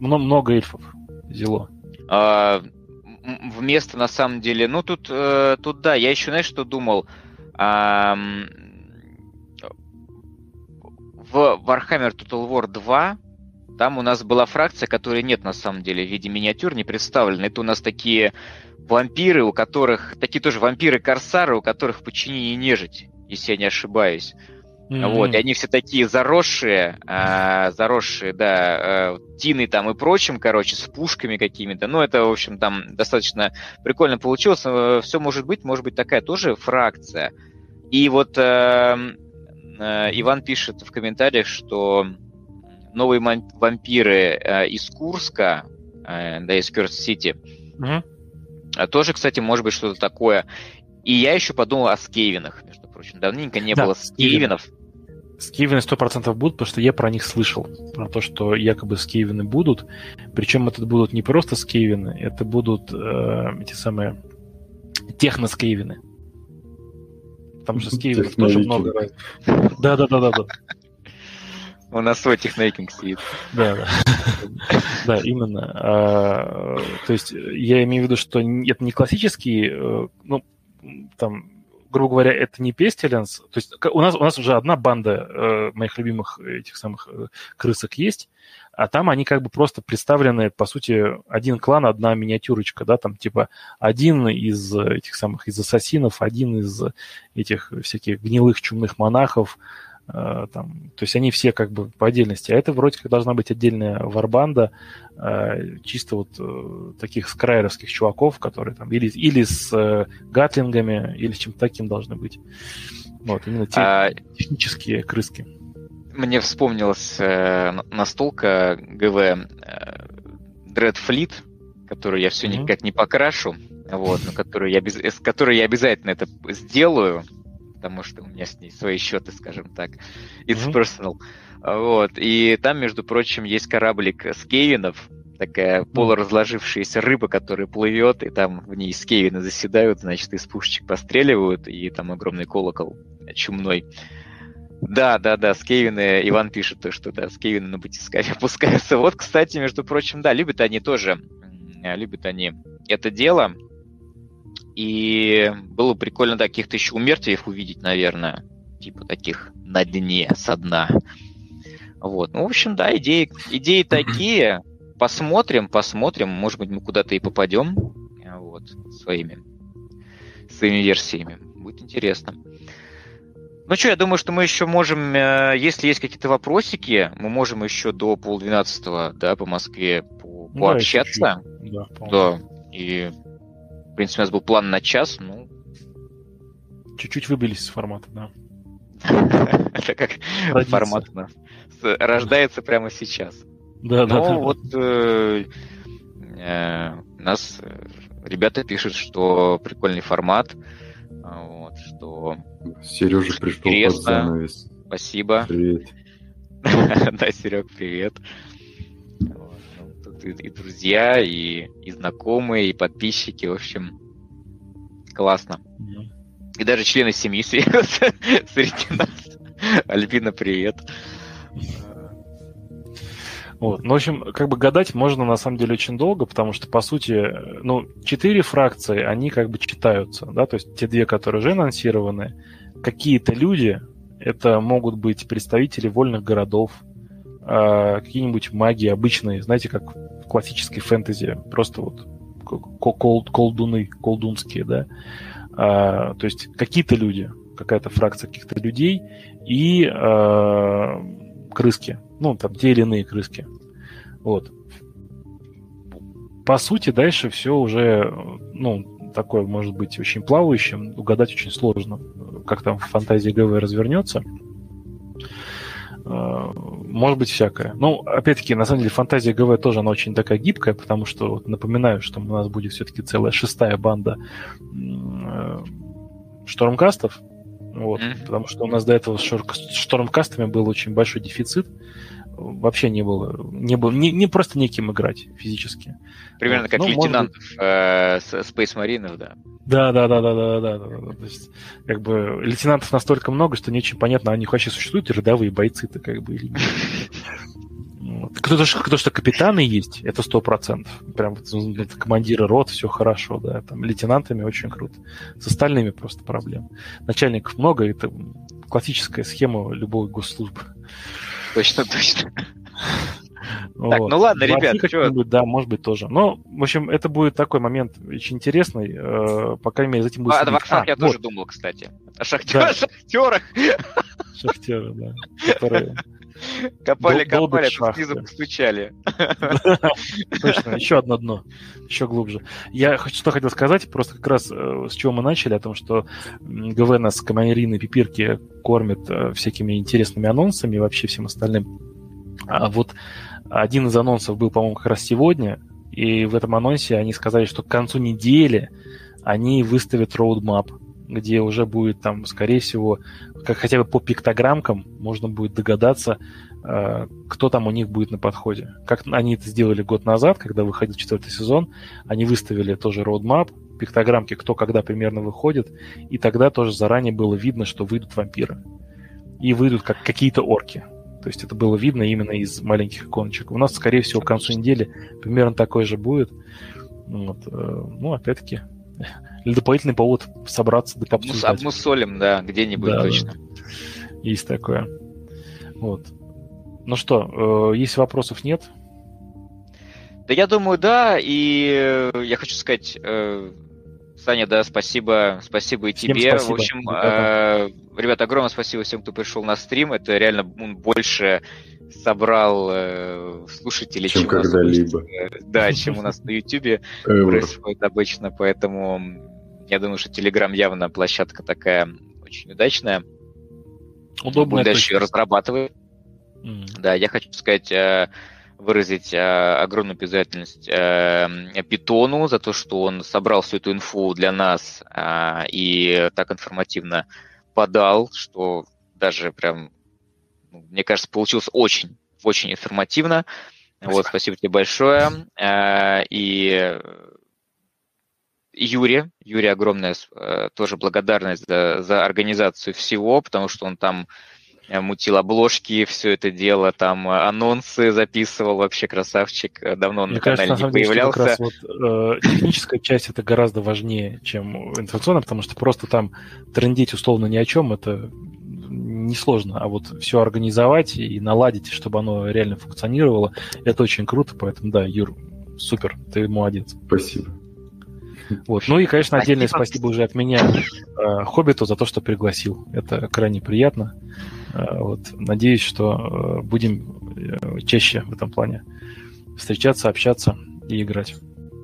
Много, много эльфов взяло. А, вместо, на самом деле, ну тут, э, тут да, я еще, знаешь, что думал? А, в Warhammer Total War 2 там у нас была фракция, которой нет на самом деле в виде миниатюр не представлена. Это у нас такие вампиры, у которых, такие тоже вампиры-корсары, у которых в подчинении нежить, если я не ошибаюсь. Mm-hmm. Вот, и они все такие заросшие, а, заросшие, да, а, тины там и прочим, короче, с пушками какими-то. Ну, это, в общем, там достаточно прикольно получилось. Э, все может быть, может быть такая тоже фракция. И вот э, Э, Иван пишет в комментариях, что новые вампиры э, из Курска, э, да, из Кёрст-Сити, угу. тоже, кстати, может быть что-то такое. И я еще подумал о скейвинах, между прочим. Давненько не да, было скейвинов. Скейвины сто процентов будут, потому что я про них слышал. Про то, что якобы скейвины будут. Причем это будут не просто скейвины, это будут э, эти самые техноскейвины. Там же с Киевом тоже много. Да, да, да, да, да. У нас свой технейкинг сидит. Да, да. Да, именно. А, то есть я имею в виду, что это не классический, э, ну, там, грубо говоря, это не Pestilence. То есть у нас, у нас уже одна банда э, моих любимых этих самых э, крысок есть, а там они как бы просто представлены, по сути, один клан, одна миниатюрочка, да, там типа один из этих самых, из ассасинов, один из этих всяких гнилых чумных монахов, там, то есть они все как бы по отдельности. А это вроде как должна быть отдельная варбанда, э, чисто вот э, таких скрайеровских чуваков, которые там или, или с э, гатлингами, или с чем-то таким должны быть. Вот, именно те, а... технические крыски мне вспомнилась э, настолка ГВ э, Dread Fleet, которую я все mm-hmm. никак не покрашу, вот, но которую я, без, с которой я обязательно это сделаю, потому что у меня с ней свои счеты, скажем так. It's mm-hmm. personal. Вот. И там, между прочим, есть кораблик с Кевинов, такая полуразложившаяся рыба, которая плывет, и там в ней скевины заседают, значит, из пушечек постреливают, и там огромный колокол чумной. Да, да, да, с Кевина Иван пишет то, что да, с Кевина на батискафе опускаются. Вот, кстати, между прочим, да, любят они тоже, любят они это дело. И было прикольно, да, каких-то еще умертвиев увидеть, наверное, типа таких на дне, со дна. Вот, ну, в общем, да, идеи, идеи такие. Посмотрим, посмотрим, может быть, мы куда-то и попадем, вот, своими, своими версиями. Будет интересно. Ну что, я думаю, что мы еще можем, э, если есть какие-то вопросики, мы можем еще до полдвенадцатого, да, по Москве по, пообщаться. Да, да, и, в принципе, у нас был план на час, ну... Чуть-чуть выбились из формата, да. Это как формат рождается прямо сейчас. Да, да, да. вот э, э, нас ребята пишут, что прикольный формат, вот, что Сережа пришел под занавес. Спасибо. Привет. Да, Серег, привет. Тут и, друзья, и, и знакомые, и подписчики, в общем, классно. И даже члены семьи среди нас. Альбина, привет. Вот. Ну, в общем, как бы гадать можно на самом деле очень долго, потому что, по сути, ну, четыре фракции, они как бы читаются, да, то есть те две, которые уже анонсированы, какие-то люди, это могут быть представители вольных городов, э, какие-нибудь маги обычные, знаете, как в классической фэнтези, просто вот кол колдуны, колдунские, да, э, то есть какие-то люди, какая-то фракция каких-то людей и э, крыски, ну, там, те или иные крыски. Вот. По сути, дальше все уже, ну, такое может быть очень плавающим, угадать очень сложно, как там в фантазии ГВ развернется. Может быть всякое. Ну, опять-таки, на самом деле, фантазия ГВ тоже, она очень такая гибкая, потому что, вот, напоминаю, что у нас будет все-таки целая шестая банда э, штормкастов, вот, mm-hmm. Потому что у нас до этого с штормкастами был очень большой дефицит. Вообще не было, не было, не, не просто неким играть физически. Примерно вот. как ну, лейтенантов быть... э, Space Marines, да. Да, да, да, да, да, да, да, да. То есть, как бы лейтенантов настолько много, что не очень понятно, они вообще существуют рядовые бойцы-то как бы или. Кто-то, кто что капитаны есть, это сто процентов. Прям это командиры рот, все хорошо, да. Там лейтенантами очень круто. С остальными просто проблем. Начальников много, это классическая схема любой госслужбы. Точно, точно. Вот. Так, ну ладно, ребят, что... Да, может быть, тоже. Но, в общем, это будет такой момент очень интересный. Э, по крайней мере, за этим будет... А, о а, я вот. тоже думал, кстати. О шахтер... да. шахтерах. Шахтеры, да. Которые Копали, копали, тут снизу постучали. Точно, еще одно дно, еще глубже. Я что хотел сказать, просто как раз э, с чего мы начали, о том, что ГВ нас командирины пипирки кормит э, всякими интересными анонсами и вообще всем остальным. А вот один из анонсов был, по-моему, как раз сегодня, и в этом анонсе они сказали, что к концу недели они выставят роудмап где уже будет там, скорее всего, как хотя бы по пиктограммкам можно будет догадаться, э, кто там у них будет на подходе. Как они это сделали год назад, когда выходил четвертый сезон, они выставили тоже roadmap, пиктограммки, кто когда примерно выходит, и тогда тоже заранее было видно, что выйдут вампиры. И выйдут как какие-то орки. То есть это было видно именно из маленьких иконочек. У нас, скорее всего, к концу недели примерно такой же будет. Вот. Э, ну, опять-таки, Или дополнительный повод собраться да пообсуждать. Обмусолим, да, где-нибудь да, точно. Да. Есть такое. Вот. Ну что, э, если вопросов нет? Да я думаю, да, и э, я хочу сказать, э, Саня, да, спасибо, спасибо и всем тебе. Спасибо. В общем, ребята. Э, ребята, огромное спасибо всем, кто пришел на стрим. Это реально больше собрал э, слушателей, чем, чем когда-либо. Да, чем у нас на YouTube происходит обычно, поэтому я думаю, что Telegram явно площадка такая очень удачная. Удобная. Дальше ее разрабатывать. Mm. Да, я хочу сказать, э, выразить э, огромную признательность э, Питону за то, что он собрал всю эту инфу для нас и так информативно подал, что даже прям, ну, мне кажется, получилось очень, очень информативно. Спасибо. Вот, спасибо тебе большое. И Юре, Юре огромная э, тоже благодарность за, за организацию всего, потому что он там Э, мутил обложки, все это дело, там э, анонсы записывал, вообще красавчик, давно он Мне на канале кажется, не появлялся. Деле, как раз вот, э, техническая часть это гораздо важнее, чем информационная, потому что просто там трендить условно ни о чем, это несложно, а вот все организовать и наладить, чтобы оно реально функционировало, это очень круто, поэтому да, Юр, супер, ты молодец. Спасибо. Вот. Ну и, конечно, отдельное спасибо, спасибо уже от меня э, Хоббиту за то, что пригласил. Это крайне приятно. Э, вот. Надеюсь, что э, будем э, чаще в этом плане встречаться, общаться и играть.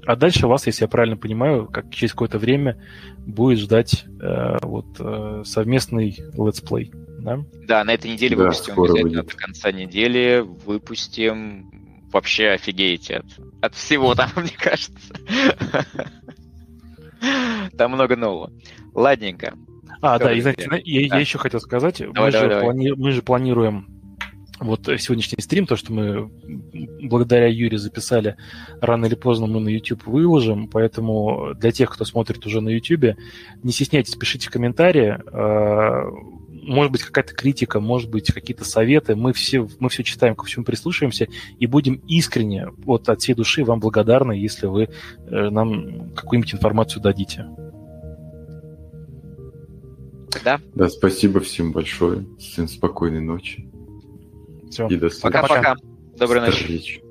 А дальше вас, если я правильно понимаю, как через какое-то время будет ждать э, вот э, совместный let's play, да? Да, на этой неделе да, выпустим обязательно будет. до конца недели выпустим. Вообще офигеете от, от всего там, мне кажется. Там много нового. Ладненько. А, да, и, знаете, я, еще хотел сказать, же мы же планируем вот сегодняшний стрим, то, что мы благодаря Юре записали, рано или поздно мы на YouTube выложим, поэтому для тех, кто смотрит уже на YouTube, не стесняйтесь, пишите комментарии, а, может быть, какая-то критика, может быть, какие-то советы, мы все, мы все читаем, ко всему прислушиваемся и будем искренне, вот от всей души вам благодарны, если вы э, нам какую-нибудь информацию дадите. Да. Да, спасибо всем большое. Всем спокойной ночи. Все. И до Пока-пока. Доброй ночи.